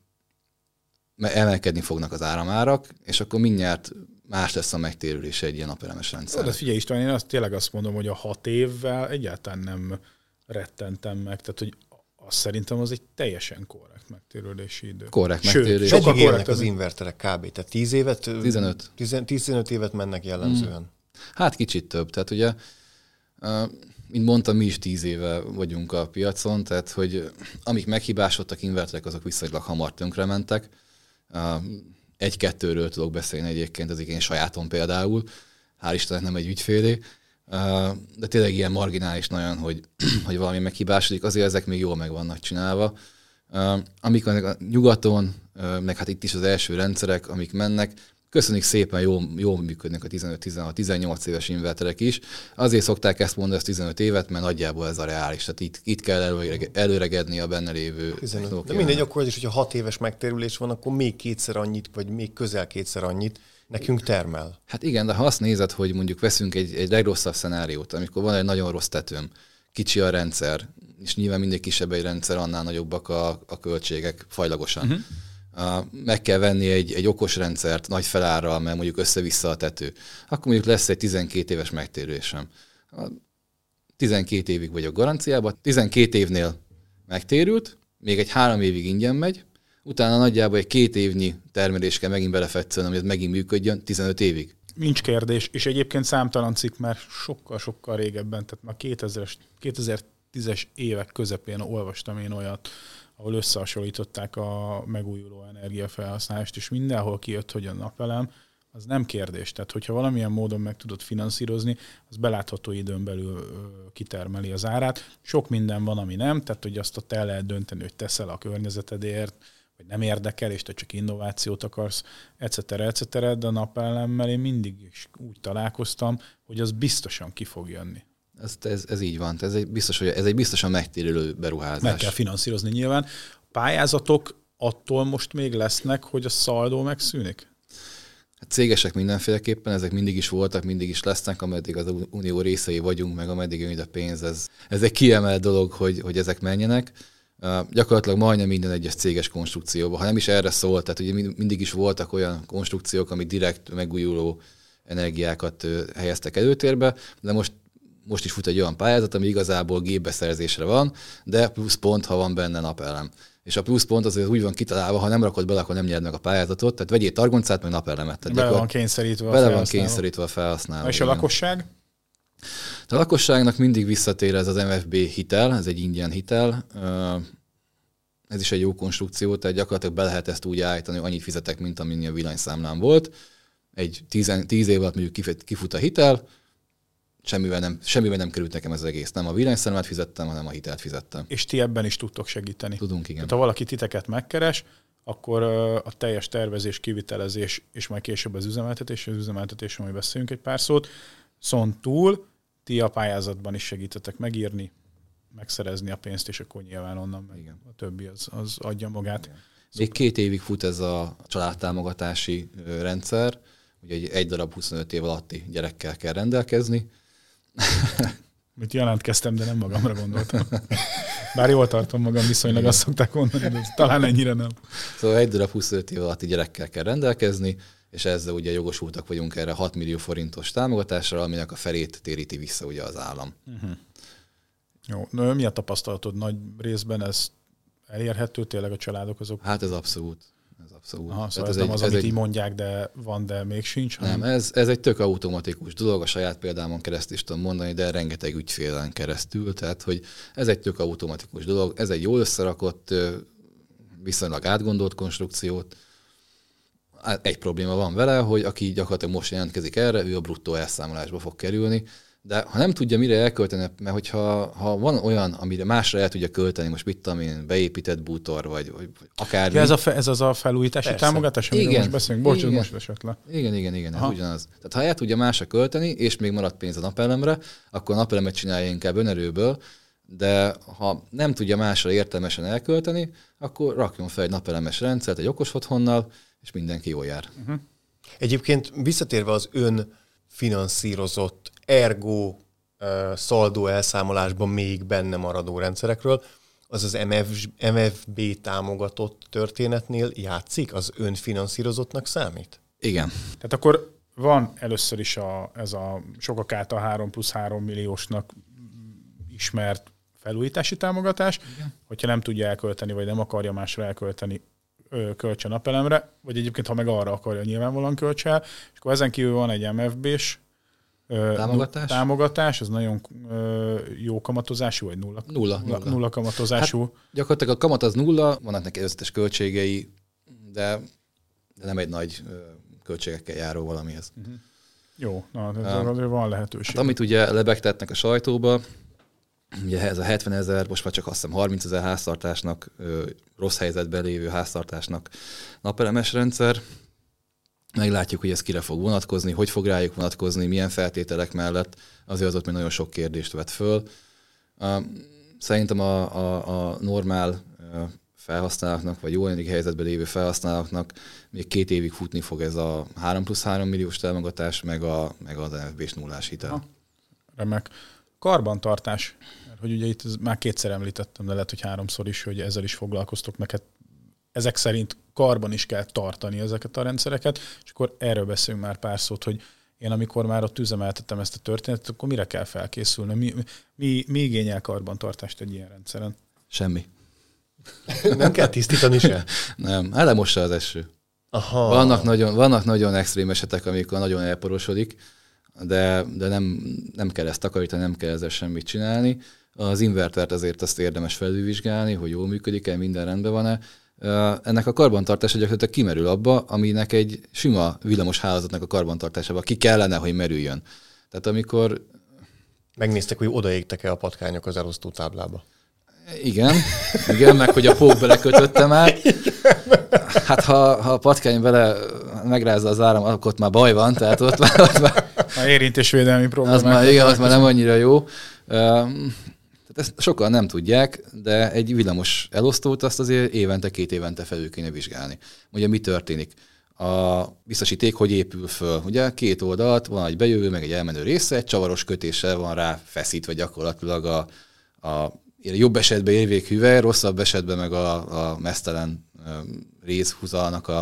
emelkedni fognak az áramárak, és akkor mindjárt más lesz a megtérülés egy ilyen napelemes rendszer. De figyelj István, én azt tényleg azt mondom, hogy a hat évvel egyáltalán nem rettentem meg, tehát hogy azt szerintem az egy teljesen korrekt megtérülési idő. Korrekt Sőt, megtérülés. Sokkal korrekt az inverterek kb. Tehát 10 évet? 15. 15 évet mennek jellemzően. Hmm. Hát kicsit több. Tehát ugye, mint mondtam, mi is 10 éve vagyunk a piacon, tehát hogy amik meghibásodtak inverterek, azok viszonylag hamar tönkrementek egy-kettőről tudok beszélni egyébként, ezek én sajátom például, hál' Istennek nem egy ügyfélé, de tényleg ilyen marginális nagyon, hogy, hogy valami meghibásodik, azért ezek még jól meg vannak csinálva. Amikor a nyugaton, meg hát itt is az első rendszerek, amik mennek, Köszönjük szépen, jól, jól működnek a 15-16-18 éves inverterek is. Azért szokták ezt mondani, ezt 15 évet, mert nagyjából ez a reális. Tehát itt, itt kell előregedni a benne lévő. De mindegy, akkor az is, hogyha 6 éves megtérülés van, akkor még kétszer annyit, vagy még közel kétszer annyit nekünk termel. Hát igen, de ha azt nézed, hogy mondjuk veszünk egy, egy legrosszabb szenáriót, amikor van egy nagyon rossz tetőm, kicsi a rendszer, és nyilván mindig kisebb egy rendszer, annál nagyobbak a, a költségek fajlagosan. Uh-huh meg kell venni egy, egy okos rendszert nagy felárral, mert mondjuk össze-vissza a tető, akkor mondjuk lesz egy 12 éves megtérülésem. 12 évig vagyok garanciában, 12 évnél megtérült, még egy három évig ingyen megy, utána nagyjából egy két évnyi termelés kell megint belefetszölni, hogy ez megint működjön 15 évig. Nincs kérdés, és egyébként számtalan cikk már sokkal-sokkal régebben, tehát már 2000-es, 2010-es évek közepén olvastam én olyat, ahol összehasonlították a megújuló energiafelhasználást, és mindenhol kijött, hogy a napelem az nem kérdés. Tehát, hogyha valamilyen módon meg tudod finanszírozni, az belátható időn belül kitermeli az árát. Sok minden van, ami nem, tehát hogy azt ott el lehet dönteni, hogy teszel a környezetedért, vagy nem érdekel, és te csak innovációt akarsz, etc. etc. De a napelemmel én mindig is úgy találkoztam, hogy az biztosan ki fog jönni. Ez, ez, ez így van. Ez egy, biztos, hogy ez egy biztosan megtérülő beruházás. Meg kell finanszírozni nyilván. A pályázatok attól most még lesznek, hogy a szaldó megszűnik? Hát cégesek mindenféleképpen, ezek mindig is voltak, mindig is lesznek, ameddig az unió részei vagyunk, meg ameddig jön ide pénz. Ez, ez egy kiemelt dolog, hogy, hogy ezek menjenek. Uh, gyakorlatilag majdnem minden egyes céges konstrukcióban, ha nem is erre szólt, tehát ugye mindig is voltak olyan konstrukciók, amik direkt megújuló energiákat helyeztek előtérbe, de most most is fut egy olyan pályázat, ami igazából gépbeszerzésre van, de plusz pont, ha van benne napelem. És a plusz pont azért úgy van kitalálva, ha nem rakod bele, akkor nem nyerd meg a pályázatot, tehát vegyél targoncát, meg napelemet. Tehát bele van kényszerítve a Bele van kényszerítve a felhasználó. És a lakosság? A lakosságnak mindig visszatér ez az MFB hitel, ez egy ingyen hitel. Ez is egy jó konstrukció, tehát gyakorlatilag be lehet ezt úgy állítani, hogy annyit fizetek, mint amennyi a villanyszámlám volt. Egy tíz, tíz év alatt mondjuk kifut a hitel, semmivel nem, semmivel nem került nekem ez az egész. Nem a villanyszeremet fizettem, hanem a hitelt fizettem. És ti ebben is tudtok segíteni. Tudunk, igen. Tehát ha valaki titeket megkeres, akkor a teljes tervezés, kivitelezés, és majd később az üzemeltetés, az üzemeltetés, majd beszéljünk egy pár szót, szont túl, ti a pályázatban is segítetek megírni, megszerezni a pénzt, és akkor nyilván onnan meg Igen. a többi az, az adja magát. Igen. Még két évig fut ez a családtámogatási rendszer, ugye egy, egy darab 25 év alatti gyerekkel kell rendelkezni, Mit jelentkeztem, de nem magamra gondoltam. Bár jól tartom magam, viszonylag azt szokták mondani, de talán ennyire nem. Szóval egy darab 25 év alatti gyerekkel kell rendelkezni, és ezzel ugye jogosultak vagyunk erre 6 millió forintos támogatásra, aminek a felét téríti vissza ugye az állam. Uh-huh. Jó, no, mi a tapasztalatod nagy részben? Ez elérhető tényleg a családok azok? Hát ez abszolút. Ez abszolút. Aha, szóval ez, ez nem egy, az, amit egy... így mondják, de van, de még sincs? Hanem... Nem, ez, ez egy tök automatikus dolog, a saját példámon keresztül is tudom mondani, de rengeteg ügyfélen keresztül, tehát hogy ez egy tök automatikus dolog, ez egy jól összerakott, viszonylag átgondolt konstrukciót, egy probléma van vele, hogy aki gyakorlatilag most jelentkezik erre, ő a bruttó elszámolásba fog kerülni, de ha nem tudja mire elkölteni, mert hogyha ha van olyan, amire másra el tudja költeni, most mit tudom én, beépített bútor, vagy, vagy akár. Ja, ez, a fe, ez az a felújítási Persze. támogatás, amiről igen. most beszélünk? Bocs, igen. most esett le. Igen, igen, igen, ez ugyanaz. Tehát ha el tudja másra költeni, és még marad pénz a napelemre, akkor a napelemet csinálja inkább önerőből, de ha nem tudja másra értelmesen elkölteni, akkor rakjon fel egy napelemes rendszert egy okos otthonnal, és mindenki jól jár. Uh-huh. Egyébként visszatérve az ön finanszírozott ergo uh, szaldó elszámolásban még benne maradó rendszerekről, az az MF, MFB támogatott történetnél játszik? Az önfinanszírozottnak számít? Igen. Tehát akkor van először is a, ez a sokak által 3 plusz 3 milliósnak ismert felújítási támogatás, Igen. hogyha nem tudja elkölteni, vagy nem akarja másra elkölteni, kölcsön napelemre, vagy egyébként, ha meg arra akarja, nyilvánvalóan költse el, és akkor ezen kívül van egy MFB-s támogatás, támogatás ez nagyon jó kamatozású, vagy nulla, nulla, nulla. nulla kamatozású. Hát, gyakorlatilag a kamat az nulla, vannak neki összetes költségei, de, de nem egy nagy költségekkel járó valamihez. Uh-huh. Jó, na, ez um, azért van lehetőség. Hát, amit ugye lebegtetnek a sajtóba, Ugye ez a 70 ezer, most már csak azt hiszem 30 ezer háztartásnak, rossz helyzetben lévő háztartásnak napelemes rendszer. Meglátjuk, hogy ez kire fog vonatkozni, hogy fog rájuk vonatkozni, milyen feltételek mellett. Azért az ott még nagyon sok kérdést vet föl. Szerintem a, a, a normál felhasználóknak, vagy jó helyzetben lévő felhasználóknak még két évig futni fog ez a 3 plusz 3 milliós támogatás, meg, a, meg az NFB-s nullás hitel. Ha, remek. Karbantartás, hogy ugye itt már kétszer említettem, de lehet, hogy háromszor is, hogy ezzel is foglalkoztok, hát ezek szerint karban is kell tartani ezeket a rendszereket, és akkor erről beszélünk már pár szót, hogy én amikor már ott üzemeltettem ezt a történetet, akkor mire kell felkészülni? Mi, mi, mi igényel karbantartást egy ilyen rendszeren? Semmi. Nem kell tisztítani se? Nem, elemossa az eső. Aha. Vannak nagyon, vannak nagyon extrém esetek, amikor nagyon elporosodik, de, de nem, nem kell ezt takarítani, nem kell ezzel semmit csinálni. Az invertert azért azt érdemes felülvizsgálni, hogy jól működik-e, minden rendben van-e. Ennek a karbantartása gyakorlatilag kimerül abba, aminek egy sima villamos hálózatnak a karbantartásába ki kellene, hogy merüljön. Tehát amikor... Megnéztek, hogy odaégtek-e a patkányok az elosztó táblába. Igen, igen, meg hogy a pók belekötötte már. Hát ha, ha a patkány bele megrázza az áram, akkor ott már baj van, tehát ott már... Ott már a érintésvédelmi problémák. Az már, igen, az már nem annyira jó. Ezt sokan nem tudják, de egy villamos elosztót azt azért évente, két évente felül kéne vizsgálni. Ugye mi történik? A biztosíték hogy épül föl? Ugye két oldalt, van egy bejövő, meg egy elmenő része, egy csavaros kötéssel van rá feszítve gyakorlatilag a, a jobb esetben érvékhüvely, rosszabb esetben meg a, a mesztelen részhúzalnak a,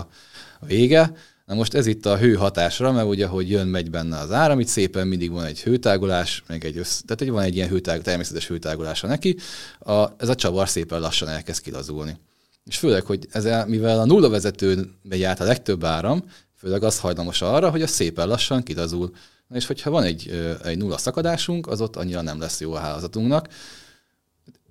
a vége. Na most ez itt a hő hatásra, mert ugye, hogy jön, megy benne az áram, itt szépen mindig van egy hőtágolás, meg egy össz, tehát egy van egy ilyen hőtág, természetes hőtágolása neki, a, ez a csavar szépen lassan elkezd kilazulni. És főleg, hogy ez, mivel a nulla vezetőn megy át a legtöbb áram, főleg az hajlamos arra, hogy az szépen lassan kilazul. Na és hogyha van egy, egy nulla szakadásunk, az ott annyira nem lesz jó a hálózatunknak,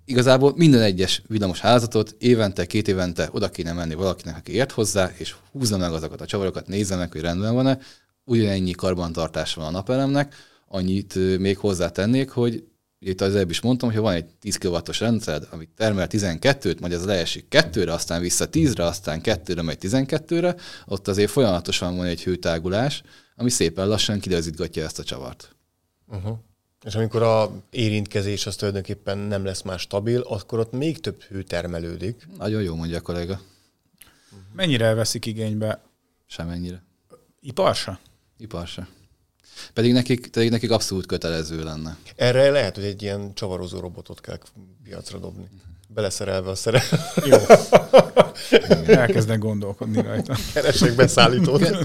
igazából minden egyes villamos házatot évente, két évente oda kéne menni valakinek, aki ért hozzá, és húzza meg azokat a csavarokat, nézze meg, hogy rendben van-e. Ugyanennyi karbantartás van a napelemnek, annyit még hozzátennék, hogy itt az előbb is mondtam, hogy van egy 10 kw rendszered, ami termel 12-t, majd az leesik 2-re, aztán vissza 10-re, aztán 2-re, megy 12-re, ott azért folyamatosan van egy hőtágulás, ami szépen lassan kidezítgatja ezt a csavart. Uh-huh. És amikor a érintkezés az tulajdonképpen nem lesz már stabil, akkor ott még több hő termelődik. Nagyon jó mondja a kollega. Mennyire veszik igénybe? Semennyire. Iparsa? Iparsa. Pedig nekik, pedig nekik abszolút kötelező lenne. Erre lehet, hogy egy ilyen csavarozó robotot kell piacra dobni. Beleszerelve a szere. Jó. Elkezdek gondolkodni rajta. Keresek beszállítót.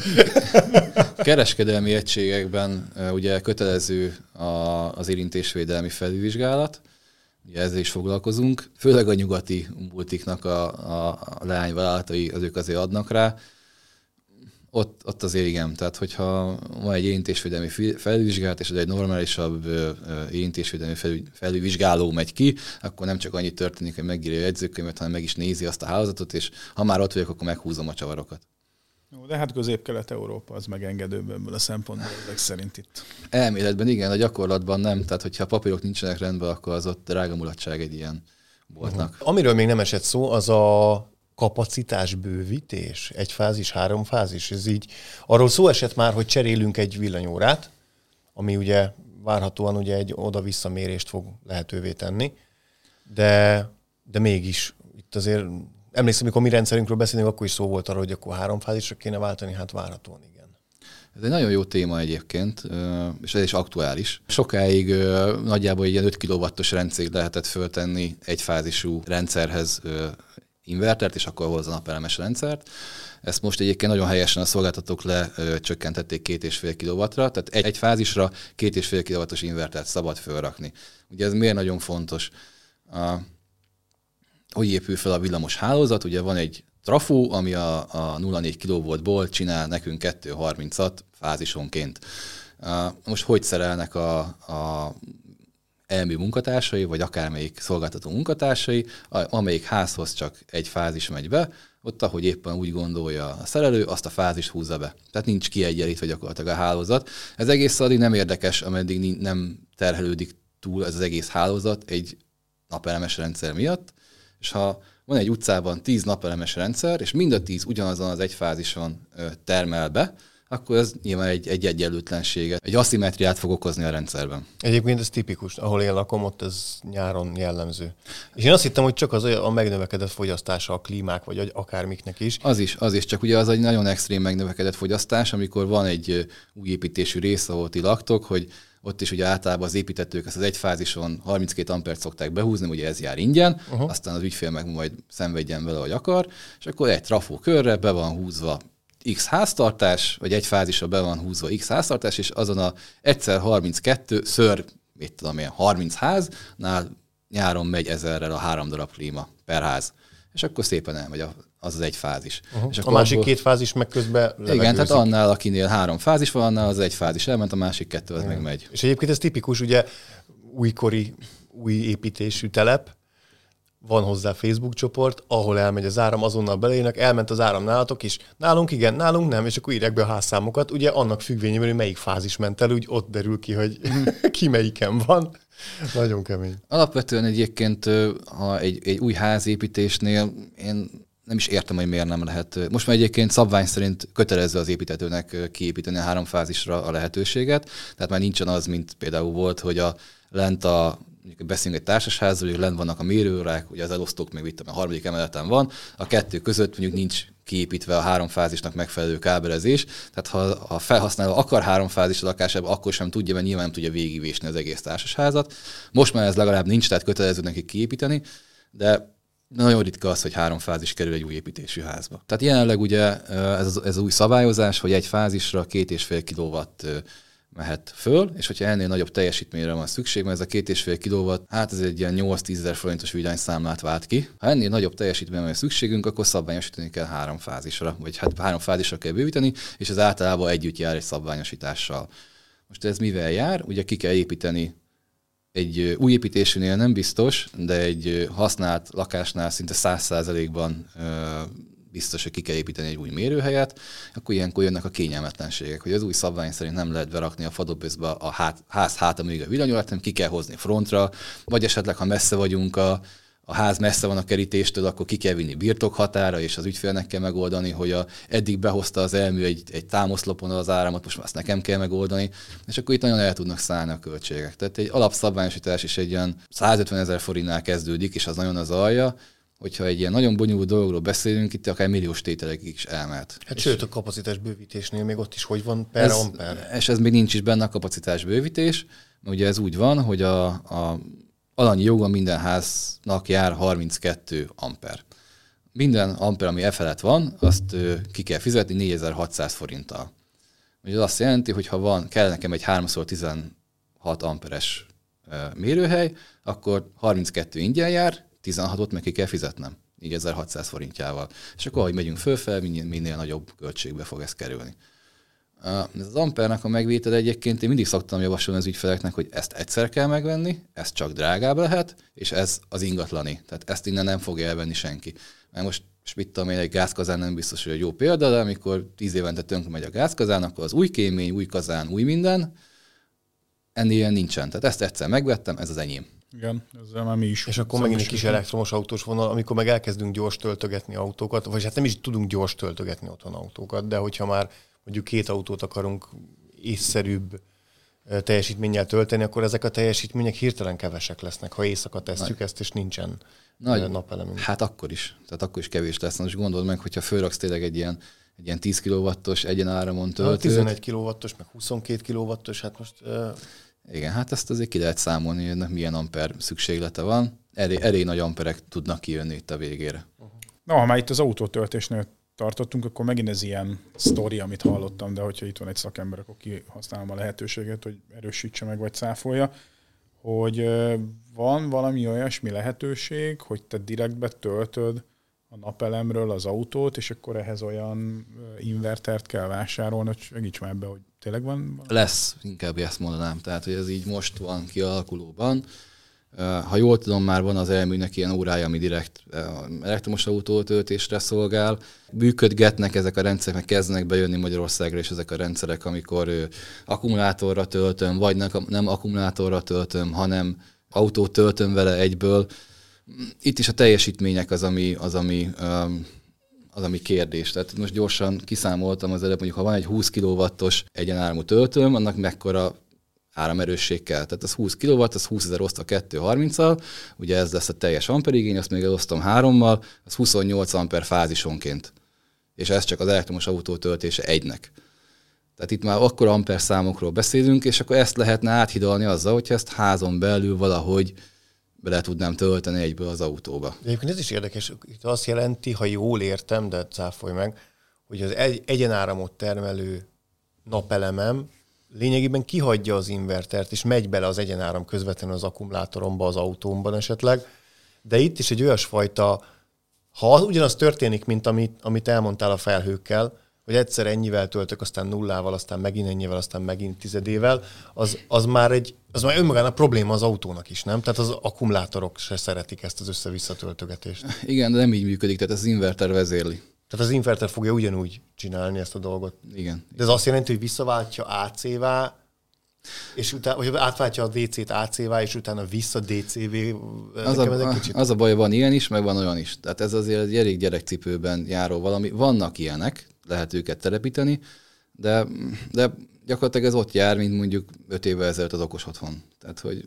Kereskedelmi egységekben ugye kötelező az érintésvédelmi felülvizsgálat, ugye ezzel is foglalkozunk, főleg a nyugati multiknak a, a, a leányvállalatai, azok azért adnak rá, ott, ott azért igen. Tehát, hogyha van egy érintésvédelmi felvizsgálat, és ez egy normálisabb érintésvédelmi felvizsgáló megy ki, akkor nem csak annyit történik, hogy megírja a jegyzőkönyvet, hanem meg is nézi azt a hálózatot, és ha már ott vagyok, akkor meghúzom a csavarokat. Jó, de hát közép-kelet-európa az megengedőbb ebből a szempontból ezek szerint itt. Elméletben igen, a gyakorlatban nem. Tehát, hogyha a papírok nincsenek rendben, akkor az ott drága mulatság egy ilyen boltnak. Uh-huh. Amiről még nem esett szó, az a kapacitás bővítés, egy fázis, három fázis, ez így. Arról szó esett már, hogy cserélünk egy villanyórát, ami ugye várhatóan ugye egy oda-vissza mérést fog lehetővé tenni, de, de mégis itt azért emlékszem, amikor mi rendszerünkről beszélünk, akkor is szó volt arra, hogy akkor három fázisra kéne váltani, hát várhatóan igen. Ez egy nagyon jó téma egyébként, és ez is aktuális. Sokáig nagyjából ilyen 5 kW-os rendszert lehetett föltenni egy fázisú rendszerhez invertert, és akkor hozza napelemes rendszert. Ezt most egyébként nagyon helyesen a szolgáltatók lecsökkentették két és fél kilowattra, tehát egy, egy fázisra két és fél kilowattos invertert szabad fölrakni. Ugye ez miért nagyon fontos? A, hogy épül fel a villamos hálózat, ugye van egy trafó, ami a, a 0,4 kV-ból csinál nekünk 2,30-at fázisonként. Most hogy szerelnek a, a elmű munkatársai, vagy akármelyik szolgáltató munkatársai, amelyik házhoz csak egy fázis megy be, ott, ahogy éppen úgy gondolja a szerelő, azt a fázist húzza be. Tehát nincs kiegyenlítve gyakorlatilag a hálózat. Ez egész addig nem érdekes, ameddig nem terhelődik túl ez az egész hálózat egy napelemes rendszer miatt, és ha van egy utcában tíz napelemes rendszer, és mind a tíz ugyanazon az egy fázison termel be, akkor ez nyilván egy, egy egyenlőtlenséget, egy aszimetriát fog okozni a rendszerben. Egyébként ez tipikus, ahol én lakom, ott ez nyáron jellemző. És én azt hittem, hogy csak az a megnövekedett fogyasztása a klímák, vagy akármiknek is. Az is, az is, csak ugye az egy nagyon extrém megnövekedett fogyasztás, amikor van egy új építésű rész, ahol ti laktok, hogy ott is ugye általában az építetők ezt az egy fázison 32 ampert szokták behúzni, ugye ez jár ingyen, uh-huh. aztán az ügyfél meg majd szenvedjen vele, hogy akar, és akkor egy trafó körre be van húzva X háztartás, vagy egy fázisra be van húzva X háztartás, és azon a egyszer 32 ször, mit tudom én, 30 háznál nyáron megy ezerrel a három darab klíma per ház. És akkor szépen elmegy az az egy fázis. Uh-huh. És akkor a másik abból... két fázis meg közben Igen, tehát annál, akinél három fázis van, annál az egy fázis elment, a másik kettő az meg megy. És egyébként ez tipikus, ugye újkori, új építésű telep, van hozzá Facebook csoport, ahol elmegy az áram, azonnal beleírnak, elment az áram nálatok is. Nálunk igen, nálunk nem, és akkor írják be a házszámokat. Ugye annak függvényében, hogy melyik fázis ment el, úgy ott derül ki, hogy ki melyiken van. Nagyon kemény. Alapvetően egyébként, ha egy, egy új házépítésnél én nem is értem, hogy miért nem lehet. Most már egyébként szabvány szerint kötelező az építetőnek kiépíteni a három fázisra a lehetőséget, tehát már nincsen az, mint például volt, hogy a lent a mondjuk beszélünk egy társasházról, hogy lent vannak a mérőórák, ugye az elosztók még itt a harmadik emeleten van, a kettő között mondjuk nincs kiépítve a három fázisnak megfelelő kábelezés, tehát ha a felhasználó akar három fázis a lakásában, akkor sem tudja, mert nyilván nem tudja végigvésni az egész társasházat. Most már ez legalább nincs, tehát kötelező neki kiépíteni, de nagyon ritka az, hogy három fázis kerül egy új építésű házba. Tehát jelenleg ugye ez az, ez az új szabályozás, hogy egy fázisra két és fél kilowatt mehet föl, és hogyha ennél nagyobb teljesítményre van szükség, mert ez a két és fél kilowatt, hát ez egy ilyen 8-10 ezer forintos villanyszámlát vált ki. Ha ennél nagyobb teljesítményre van szükségünk, akkor szabványosítani kell három fázisra, vagy hát három fázisra kell bővíteni, és ez általában együtt jár egy szabványosítással. Most ez mivel jár? Ugye ki kell építeni egy új építésűnél nem biztos, de egy használt lakásnál szinte 100%-ban biztos, hogy ki kell építeni egy új mérőhelyet, akkor ilyenkor jönnek a kényelmetlenségek, hogy az új szabvány szerint nem lehet berakni a fadobözbe a hát, ház háta még a villanyórat, hanem ki kell hozni frontra, vagy esetleg, ha messze vagyunk a, a ház messze van a kerítéstől, akkor ki kell vinni birtokhatára, és az ügyfélnek kell megoldani, hogy a, eddig behozta az elmű egy, egy támoszlopon az áramot, most már ezt nekem kell megoldani, és akkor itt nagyon el tudnak szállni a költségek. Tehát egy alapszabványosítás is egy olyan 150 ezer forintnál kezdődik, és az nagyon az alja, hogyha egy ilyen nagyon bonyolult dologról beszélünk, itt akár milliós tételekig is elmehet. Hát és sőt, a kapacitás bővítésnél még ott is hogy van per ez, amper. És ez még nincs is benne a kapacitás bővítés. Ugye ez úgy van, hogy a, a alanyi joga minden háznak jár 32 amper. Minden amper, ami e felett van, azt ki kell fizetni 4600 forinttal. Ugye az azt jelenti, hogy ha van, kell nekem egy 3x16 amperes mérőhely, akkor 32 ingyen jár, 16-ot meg ki kell fizetnem, 4600 forintjával. És akkor, ahogy megyünk fölfel, minél, minél nagyobb költségbe fog ez kerülni. Ez az ampernek a megvétel egyébként én mindig szoktam javasolni az ügyfeleknek, hogy ezt egyszer kell megvenni, ez csak drágább lehet, és ez az ingatlani. Tehát ezt innen nem fogja elvenni senki. Mert most és mit tudom én, egy gázkazán nem biztos, hogy egy jó példa, de amikor tíz évente tönkre megy a gázkazán, akkor az új kémény, új kazán, új minden, ennél nincsen. Tehát ezt egyszer megvettem, ez az enyém. Igen, ezzel már mi is. És akkor megint egy kis elektromos autós vonal, amikor meg elkezdünk gyors töltögetni autókat, vagy hát nem is tudunk gyors töltögetni otthon autókat, de hogyha már mondjuk két autót akarunk észszerűbb teljesítménnyel tölteni, akkor ezek a teljesítmények hirtelen kevesek lesznek, ha éjszaka Nagy. ezt, és nincsen Nagy. napelemünk. Hát akkor is. Tehát akkor is kevés lesz. Most gondold meg, hogyha fölraksz tényleg egy ilyen, egy ilyen 10 kW-os egyenáramon töltőt. 11 kW-os, meg 22 kW-os, hát most... Uh... Igen, hát ezt azért ki lehet számolni, hogy ennek milyen amper szükséglete van. Elég, elég nagy amperek tudnak kijönni itt a végére. Na, ha már itt az autótöltésnél tartottunk, akkor megint ez ilyen sztori, amit hallottam, de hogyha itt van egy szakember, akkor kihasználom a lehetőséget, hogy erősítse meg, vagy cáfolja, hogy van valami olyasmi lehetőség, hogy te direktbe töltöd a napelemről az autót, és akkor ehhez olyan invertert kell vásárolni, hogy segíts már ebbe, hogy tényleg van? Lesz, inkább ezt mondanám. Tehát, hogy ez így most van kialakulóban. Ha jól tudom, már van az elműnek ilyen órája, ami direkt elektromos autótöltésre szolgál. Működgetnek ezek a rendszerek, meg kezdenek bejönni Magyarországra is ezek a rendszerek, amikor akkumulátorra töltöm, vagy nem akkumulátorra töltöm, hanem autót töltöm vele egyből. Itt is a teljesítmények az, ami, az, ami az, ami kérdés. Tehát most gyorsan kiszámoltam az előbb, mondjuk ha van egy 20 kW-os egyenáramú töltőm, annak mekkora áramerősség kell. Tehát az 20 kW, az 20 ezer osztva 230-al, ugye ez lesz a teljes amperigény, azt még elosztom hárommal, az 28 amper fázisonként. És ez csak az elektromos autó töltése egynek. Tehát itt már akkor amper számokról beszélünk, és akkor ezt lehetne áthidalni azzal, hogyha ezt házon belül valahogy bele tudnám tölteni egyből az autóba. De egyébként ez is érdekes, itt azt jelenti, ha jól értem, de cáfolj meg, hogy az egy, egyenáramot termelő napelemem lényegében kihagyja az invertert, és megy bele az egyenáram közvetlenül az akkumulátoromba, az autómban esetleg, de itt is egy olyasfajta, ha ugyanaz történik, mint amit, amit elmondtál a felhőkkel, hogy egyszer ennyivel töltök, aztán nullával, aztán megint ennyivel, aztán megint tizedével, az, az már egy, az már önmagában probléma az autónak is, nem? Tehát az akkumulátorok se szeretik ezt az össze-vissza töltögetést. Igen, de nem így működik, tehát ez az inverter vezérli. Tehát az inverter fogja ugyanúgy csinálni ezt a dolgot. Igen. De ez azt jelenti, hogy visszaváltja AC-vá, és utána, hogy átváltja a DC-t AC-vá, és utána vissza DCV. Az a, kicsit... az a baj, van ilyen is, meg van olyan is. Tehát ez azért egy elég gyerekcipőben járó valami. Vannak ilyenek, lehet őket telepíteni, de, de gyakorlatilag ez ott jár, mint mondjuk öt évvel ezelőtt az okos otthon. Tehát, hogy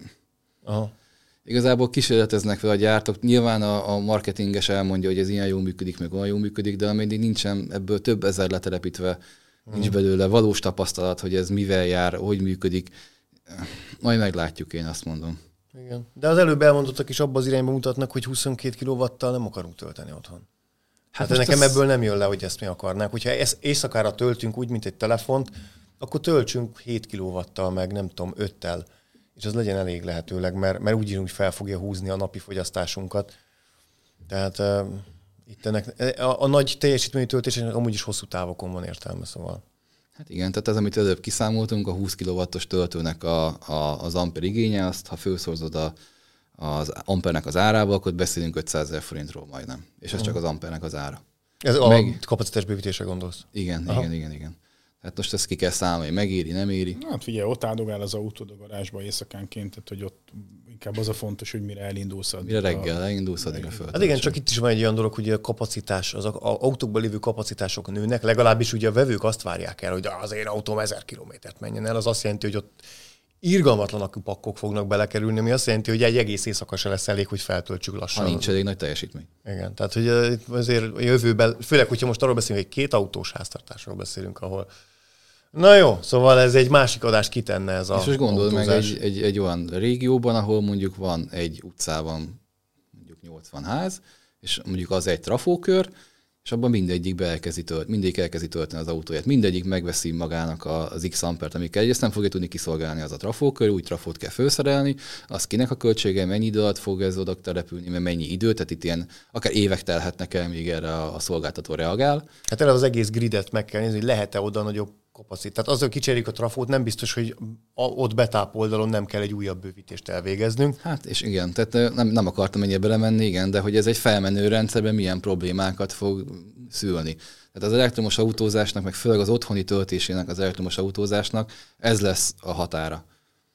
Aha igazából kísérleteznek fel a gyártók. Nyilván a, a marketinges elmondja, hogy ez ilyen jól működik, meg olyan jól működik, de ameddig nincsen ebből több ezer letelepítve, mm. nincs belőle valós tapasztalat, hogy ez mivel jár, hogy működik. Majd meglátjuk, én azt mondom. Igen. De az előbb elmondottak is abban az irányba mutatnak, hogy 22 kW-tal nem akarunk tölteni otthon. Hát, hát nekem ez... ebből nem jön le, hogy ezt mi akarnánk. Hogyha ezt éjszakára töltünk úgy, mint egy telefont, akkor töltsünk 7 kW-tal, meg nem tudom, 5-tel és az legyen elég lehetőleg, mert, mert úgy írunk, fel fogja húzni a napi fogyasztásunkat. Tehát itt ennek, a, a nagy teljesítményű töltésnek amúgy is hosszú távokon van értelme, szóval. Hát igen, tehát ez, amit előbb kiszámoltunk, a 20 kW-os töltőnek a, a, az amper igénye, azt ha felszorzod a, az ampernek az árával, akkor beszélünk 500 ezer forintról majdnem. És ez hmm. csak az ampernek az ára. Ez Meg... a kapacitás bővítésre gondolsz? Igen, Aha. igen, igen, igen. Hát most ezt ki kell számolni, megéri, nem éri. Hát figyelj, ott áldogál az autód a garázsba éjszakánként, tehát hogy ott inkább az a fontos, hogy mire elindulsz. Mire reggel a... elindulsz, addig a föld. Hát igen, csak itt is van egy olyan dolog, hogy a kapacitás, az a, a autókban lévő kapacitások nőnek, legalábbis ugye a vevők azt várják el, hogy az én autóm 1000 kilométert menjen el, az azt jelenti, hogy ott irgalmatlan akkupakkok fognak belekerülni, ami azt jelenti, hogy egy egész éjszaka se lesz elég, hogy feltöltsük lassan. Ha nincs elég nagy teljesítmény. Igen, tehát hogy azért a jövőben, főleg, hogyha most arról beszélünk, hogy két autós háztartásról beszélünk, ahol Na jó, szóval ez egy másik adás kitenne ez a És most gondold meg egy, egy, egy olyan régióban, ahol mondjuk van egy utcában mondjuk 80 ház, és mondjuk az egy trafókör, és abban mindegyik elkezdi tölt, mindegyik elkezdi tölteni az autóját, mindegyik megveszi magának az X ampert, amikkel ezt nem fogja tudni kiszolgálni az a trafókör, új trafót kell felszerelni, az kinek a költsége, mennyi idő alatt fog ez oda települni, mert mennyi idő, tehát itt ilyen akár évek telhetnek el, míg erre a, a szolgáltató reagál. Hát erre az egész gridet meg kell nézni, hogy lehet-e oda nagyobb kapacitás. Tehát azzal kicseréljük a trafót, nem biztos, hogy ott betáp oldalon nem kell egy újabb bővítést elvégeznünk. Hát és igen, tehát nem, nem akartam ennyire belemenni, igen, de hogy ez egy felmenő rendszerben milyen problémákat fog szülni. Tehát az elektromos autózásnak, meg főleg az otthoni töltésének az elektromos autózásnak ez lesz a határa.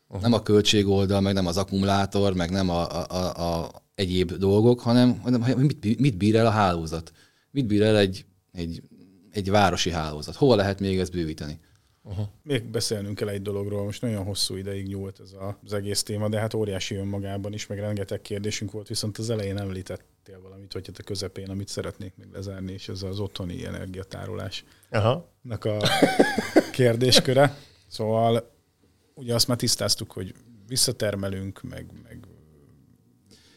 Uh-huh. Nem a költségoldal, meg nem az akkumulátor, meg nem a, a, a, a egyéb dolgok, hanem, hanem mit, mit bír el a hálózat. Mit bír el egy, egy egy városi hálózat. Hol lehet még ezt bővíteni? Uh-huh. Még beszélnünk kell egy dologról, most nagyon hosszú ideig nyúlt ez a, az egész téma, de hát óriási önmagában is, meg rengeteg kérdésünk volt, viszont az elején említettél valamit, hogy hát a közepén, amit szeretnék még lezárni, és ez az otthoni energiatárolásnak a kérdésköre. Szóval ugye azt már tisztáztuk, hogy visszatermelünk, meg, meg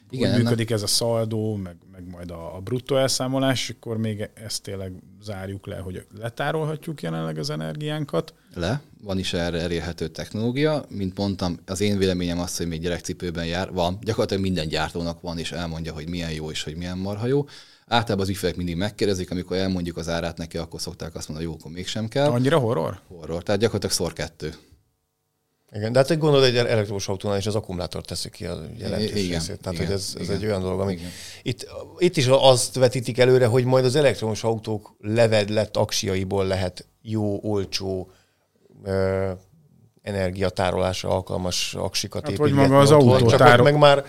igen, hogy működik ez a szaldó, meg, meg majd a, a bruttó elszámolás, akkor még ezt tényleg zárjuk le, hogy letárolhatjuk jelenleg az energiánkat. Le, van is erre elérhető technológia. Mint mondtam, az én véleményem az, hogy még gyerekcipőben jár. Van, gyakorlatilag minden gyártónak van, és elmondja, hogy milyen jó és hogy milyen marha jó. Általában az ügyfelek mindig megkérdezik, amikor elmondjuk az árát neki, akkor szokták azt mondani, hogy jó, akkor mégsem kell. Annyira horror? Horror, tehát gyakorlatilag szor kettő. Igen, de hát egy gondolod, egy elektromos autónál is az akkumulátor teszi ki a jelentős igen, részét. Tehát, igen, hogy ez, ez igen, egy olyan dolog, ami... Itt, itt is azt vetítik előre, hogy majd az elektromos autók levedlett aksiaiból lehet jó, olcsó ö, energiatárolásra alkalmas aksikat hát, építeni. Vagy maga az autó tárol... meg már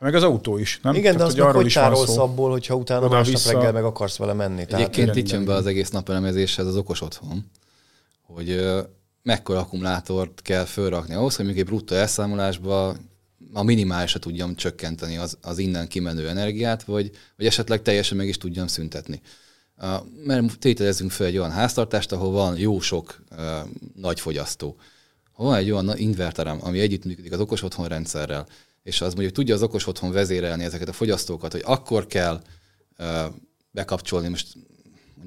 meg az autó is, nem? Igen, Tehát, de azt hogy, hogy tárolsz abból, hogyha utána Oda másnap vissza... reggel meg akarsz vele menni. Egyébként itt jön be az egész napelemezéshez az okos otthon, hogy mekkora akkumulátort kell fölrakni ahhoz, hogy még egy bruttó elszámolásba a minimálisra tudjam csökkenteni az, az innen kimenő energiát, vagy, vagy esetleg teljesen meg is tudjam szüntetni. Mert tételezzünk fel egy olyan háztartást, ahol van jó sok uh, nagy fogyasztó. Ha van egy olyan inverterem, ami együttműködik az okos otthon rendszerrel, és az mondjuk tudja az okos otthon vezérelni ezeket a fogyasztókat, hogy akkor kell uh, bekapcsolni, most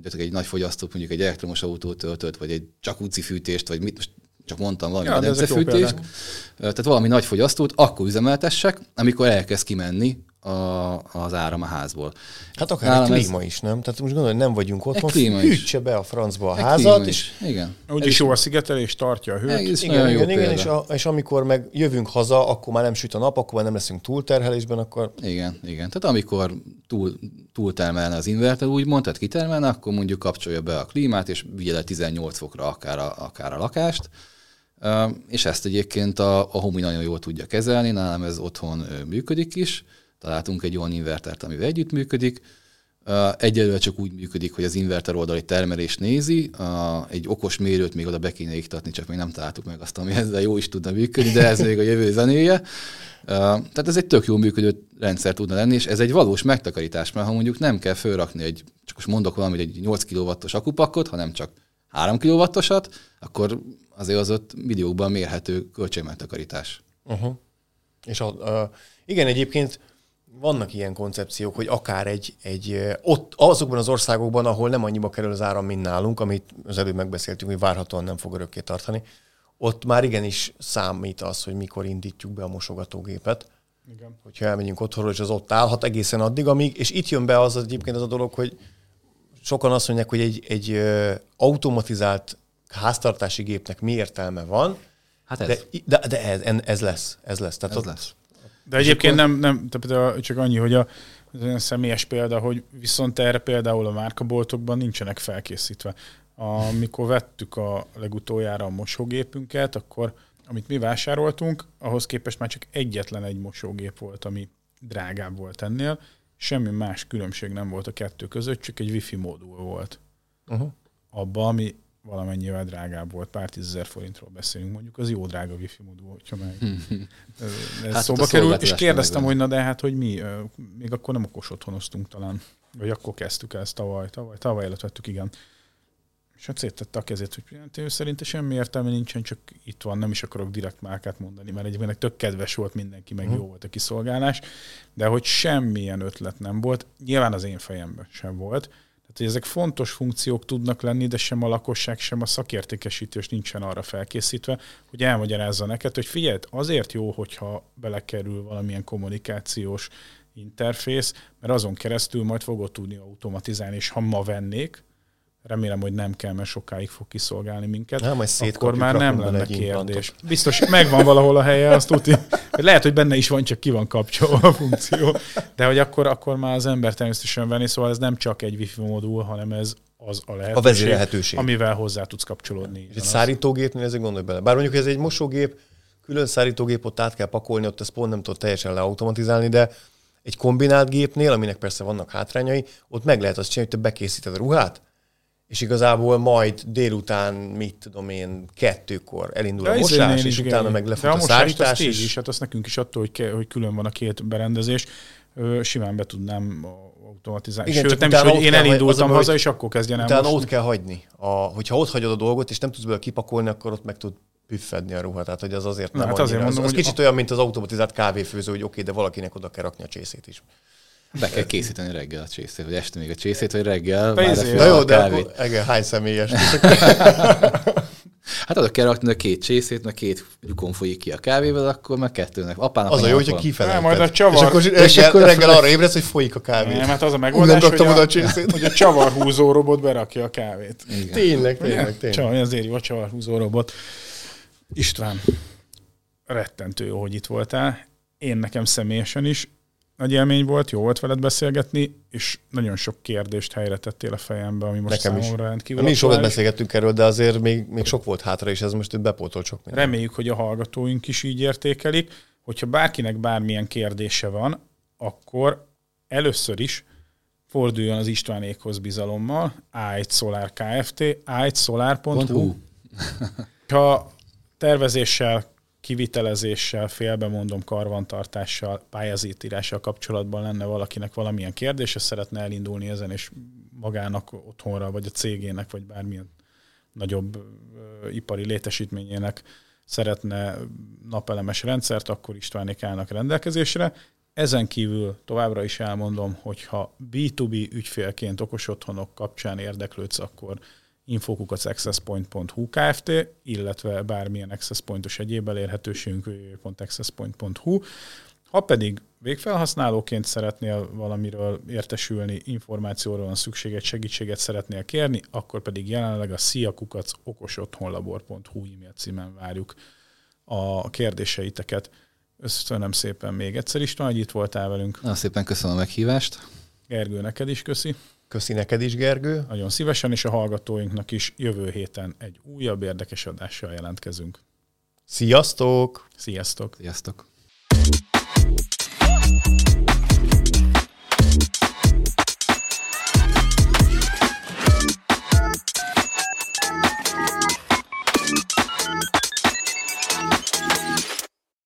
mondjuk egy nagy fogyasztó, mondjuk egy elektromos autót töltött, vagy egy jacuzzi fűtést, vagy mit, most csak mondtam valami ja, medencefűtést, tehát valami nagy fogyasztót, akkor üzemeltessek, amikor elkezd kimenni a, az áram a házból. Hát akár Nálam egy klíma ez... is, nem? Tehát most gondolod, nem vagyunk otthon, fűtse be a francba a egy házat. És... Igen. Úgyis jó a szigetelés, tartja a hőt. Egész igen, igen, igen és, a, és, amikor meg jövünk haza, akkor már nem süt a nap, akkor már nem leszünk túlterhelésben, akkor... Igen, igen. Tehát amikor túl, túltermelne az inverter, úgy mondtad, kitermelne, akkor mondjuk kapcsolja be a klímát, és vigye le 18 fokra akár a, akár a lakást. És ezt egyébként a, a Homi nagyon jól tudja kezelni, nálam ez otthon működik is találtunk egy olyan invertert, amivel együttműködik. Egyelőre csak úgy működik, hogy az inverter oldali termelést nézi, egy okos mérőt még oda be kéne iktatni, csak még nem találtuk meg azt, ami ezzel jó is tudna működni, de ez még a jövő zenéje. Tehát ez egy tök jó működő rendszer tudna lenni, és ez egy valós megtakarítás, mert ha mondjuk nem kell fölrakni egy, csak most mondok valamit, egy 8 kW-os akupakot, hanem csak 3 kW-osat, akkor azért az ott milliókban mérhető költségmegtakarítás. Uh-huh. És a, a, igen, egyébként vannak ilyen koncepciók, hogy akár egy, egy ott, azokban az országokban, ahol nem annyiba kerül az áram, mint nálunk, amit az előbb megbeszéltünk, hogy várhatóan nem fog örökké tartani, ott már igenis számít az, hogy mikor indítjuk be a mosogatógépet. Igen. Hogyha elmegyünk otthonról, és az ott állhat egészen addig, amíg, és itt jön be az egyébként az a dolog, hogy sokan azt mondják, hogy egy, egy automatizált háztartási gépnek mi értelme van, Hát ez. De, de, de ez, ez lesz. Ez lesz. Tehát ez ott, lesz. De egyébként akkor... nem, nem tehát csak annyi, hogy a, az olyan személyes példa, hogy viszont erre például a márkaboltokban nincsenek felkészítve. Amikor vettük a legutoljára a mosógépünket, akkor amit mi vásároltunk, ahhoz képest már csak egyetlen egy mosógép volt, ami drágább volt ennél. Semmi más különbség nem volt a kettő között, csak egy wifi módul volt. Uh-huh. Abba, ami valamennyivel drágább volt, pár tízezer forintról beszélünk, mondjuk az jó drága wifi modul, hogyha meg ez hát szóba kerül, és kérdeztem, hogy na de hát, hogy mi, még akkor nem okos otthonoztunk talán, vagy akkor kezdtük ezt tavaly, tavaly, tavaly előtt vettük, igen. És hát széttette a kezét, hogy hát ő szerinte semmi értelme nincsen, csak itt van, nem is akarok direkt márkát mondani, mert egyébként tök kedves volt mindenki, meg uh-huh. jó volt a kiszolgálás, de hogy semmilyen ötlet nem volt, nyilván az én fejemben sem volt, tehát, hogy ezek fontos funkciók tudnak lenni, de sem a lakosság, sem a szakértékesítés nincsen arra felkészítve, hogy elmagyarázza neked, hogy figyelj, azért jó, hogyha belekerül valamilyen kommunikációs interfész, mert azon keresztül majd fogod tudni automatizálni, és ha ma vennék, remélem, hogy nem kell, mert sokáig fog kiszolgálni minket, nem, majd akkor már nem lenne kérdés. Biztos megvan valahol a helye, azt tudni. Lehet, hogy benne is van, csak ki van kapcsolva a funkció. De hogy akkor, akkor már az ember természetesen venni, szóval ez nem csak egy wifi modul, hanem ez az a lehetőség, a lehetőség. amivel hozzá tudsz kapcsolódni. És egy szárítógépnél ezért gondolj bele. Bár mondjuk ez egy mosógép, külön szárítógép, ott át kell pakolni, ott ezt pont nem tudod teljesen leautomatizálni, de egy kombinált gépnél, aminek persze vannak hátrányai, ott meg lehet azt csinálni, hogy te bekészíted a ruhát, és igazából majd délután, mit tudom én, kettőkor elindul ja, a mosás, és utána meg lefut a, a szárítás. is. is, hát azt nekünk is attól, hogy, ke, hogy külön van a két berendezés, simán be tudnám automatizálni. Igen, Sőt, nem is, hogy én elindultam haza, hogy és akkor kezdjen el Utána ott kell hagyni. A, hogyha ott hagyod a dolgot, és nem tudsz belőle kipakolni, akkor ott meg tud püffedni a ruha. Tehát, hogy az azért nem hát azért mondom, az, az kicsit a... olyan, mint az automatizált kávéfőző, hogy oké, okay, de valakinek oda kell rakni a csészét is. Be kell készíteni reggel a csészét, vagy este még a csészét, vagy reggel. Na jó, de akkor igen, hány személyes? Hát oda kell rakni a két csészét, mert két lyukon folyik ki a kávéval, akkor meg kettőnek. Apának az a jó, hogyha kifelelted. majd a csavar... És akkor reggel, és akkor reggel arra ébredsz, hogy folyik a kávé. Nem, hát az a megoldás, hogy a, a, csészét. hogy a csavarhúzó robot berakja a kávét. Igen. Tényleg, tényleg, tényleg. Csavar, azért jó a csavarhúzó robot. István, rettentő jó, hogy itt voltál. Én nekem személyesen is nagy élmény volt, jó volt veled beszélgetni, és nagyon sok kérdést helyre tettél a fejembe, ami most Nekem számomra is. rendkívül Mi is sokat beszélgettünk erről, de azért még, még sok volt hátra, és ez most itt bepótolt sok minden. Reméljük, hogy a hallgatóink is így értékelik. Hogyha bárkinek bármilyen kérdése van, akkor először is forduljon az Istvánékhoz bizalommal, A1 Solar Kft, a1solar.hu. ha tervezéssel, kivitelezéssel, félbemondom, karvantartással, pályázítírással kapcsolatban lenne valakinek valamilyen kérdése, szeretne elindulni ezen, és magának otthonra, vagy a cégének, vagy bármilyen nagyobb ipari létesítményének szeretne napelemes rendszert, akkor Istvánék állnak rendelkezésre. Ezen kívül továbbra is elmondom, hogy ha B2B ügyfélként okos otthonok kapcsán érdeklődsz, akkor infokukat accesspoint.hu Kft., illetve bármilyen access pontos egyéb elérhetőségünk www.accesspoint.hu. Ha pedig végfelhasználóként szeretnél valamiről értesülni, információról van szükséged, segítséget szeretnél kérni, akkor pedig jelenleg a sziakukac okosotthonlabor.hu e-mail címen várjuk a kérdéseiteket. Köszönöm szépen még egyszer is, hogy itt voltál velünk. Na, szépen köszönöm a meghívást. Gergő, neked is köszi. Köszi neked is, Gergő. Nagyon szívesen, és a hallgatóinknak is jövő héten egy újabb érdekes adással jelentkezünk. Sziasztok! Sziasztok! Sziasztok!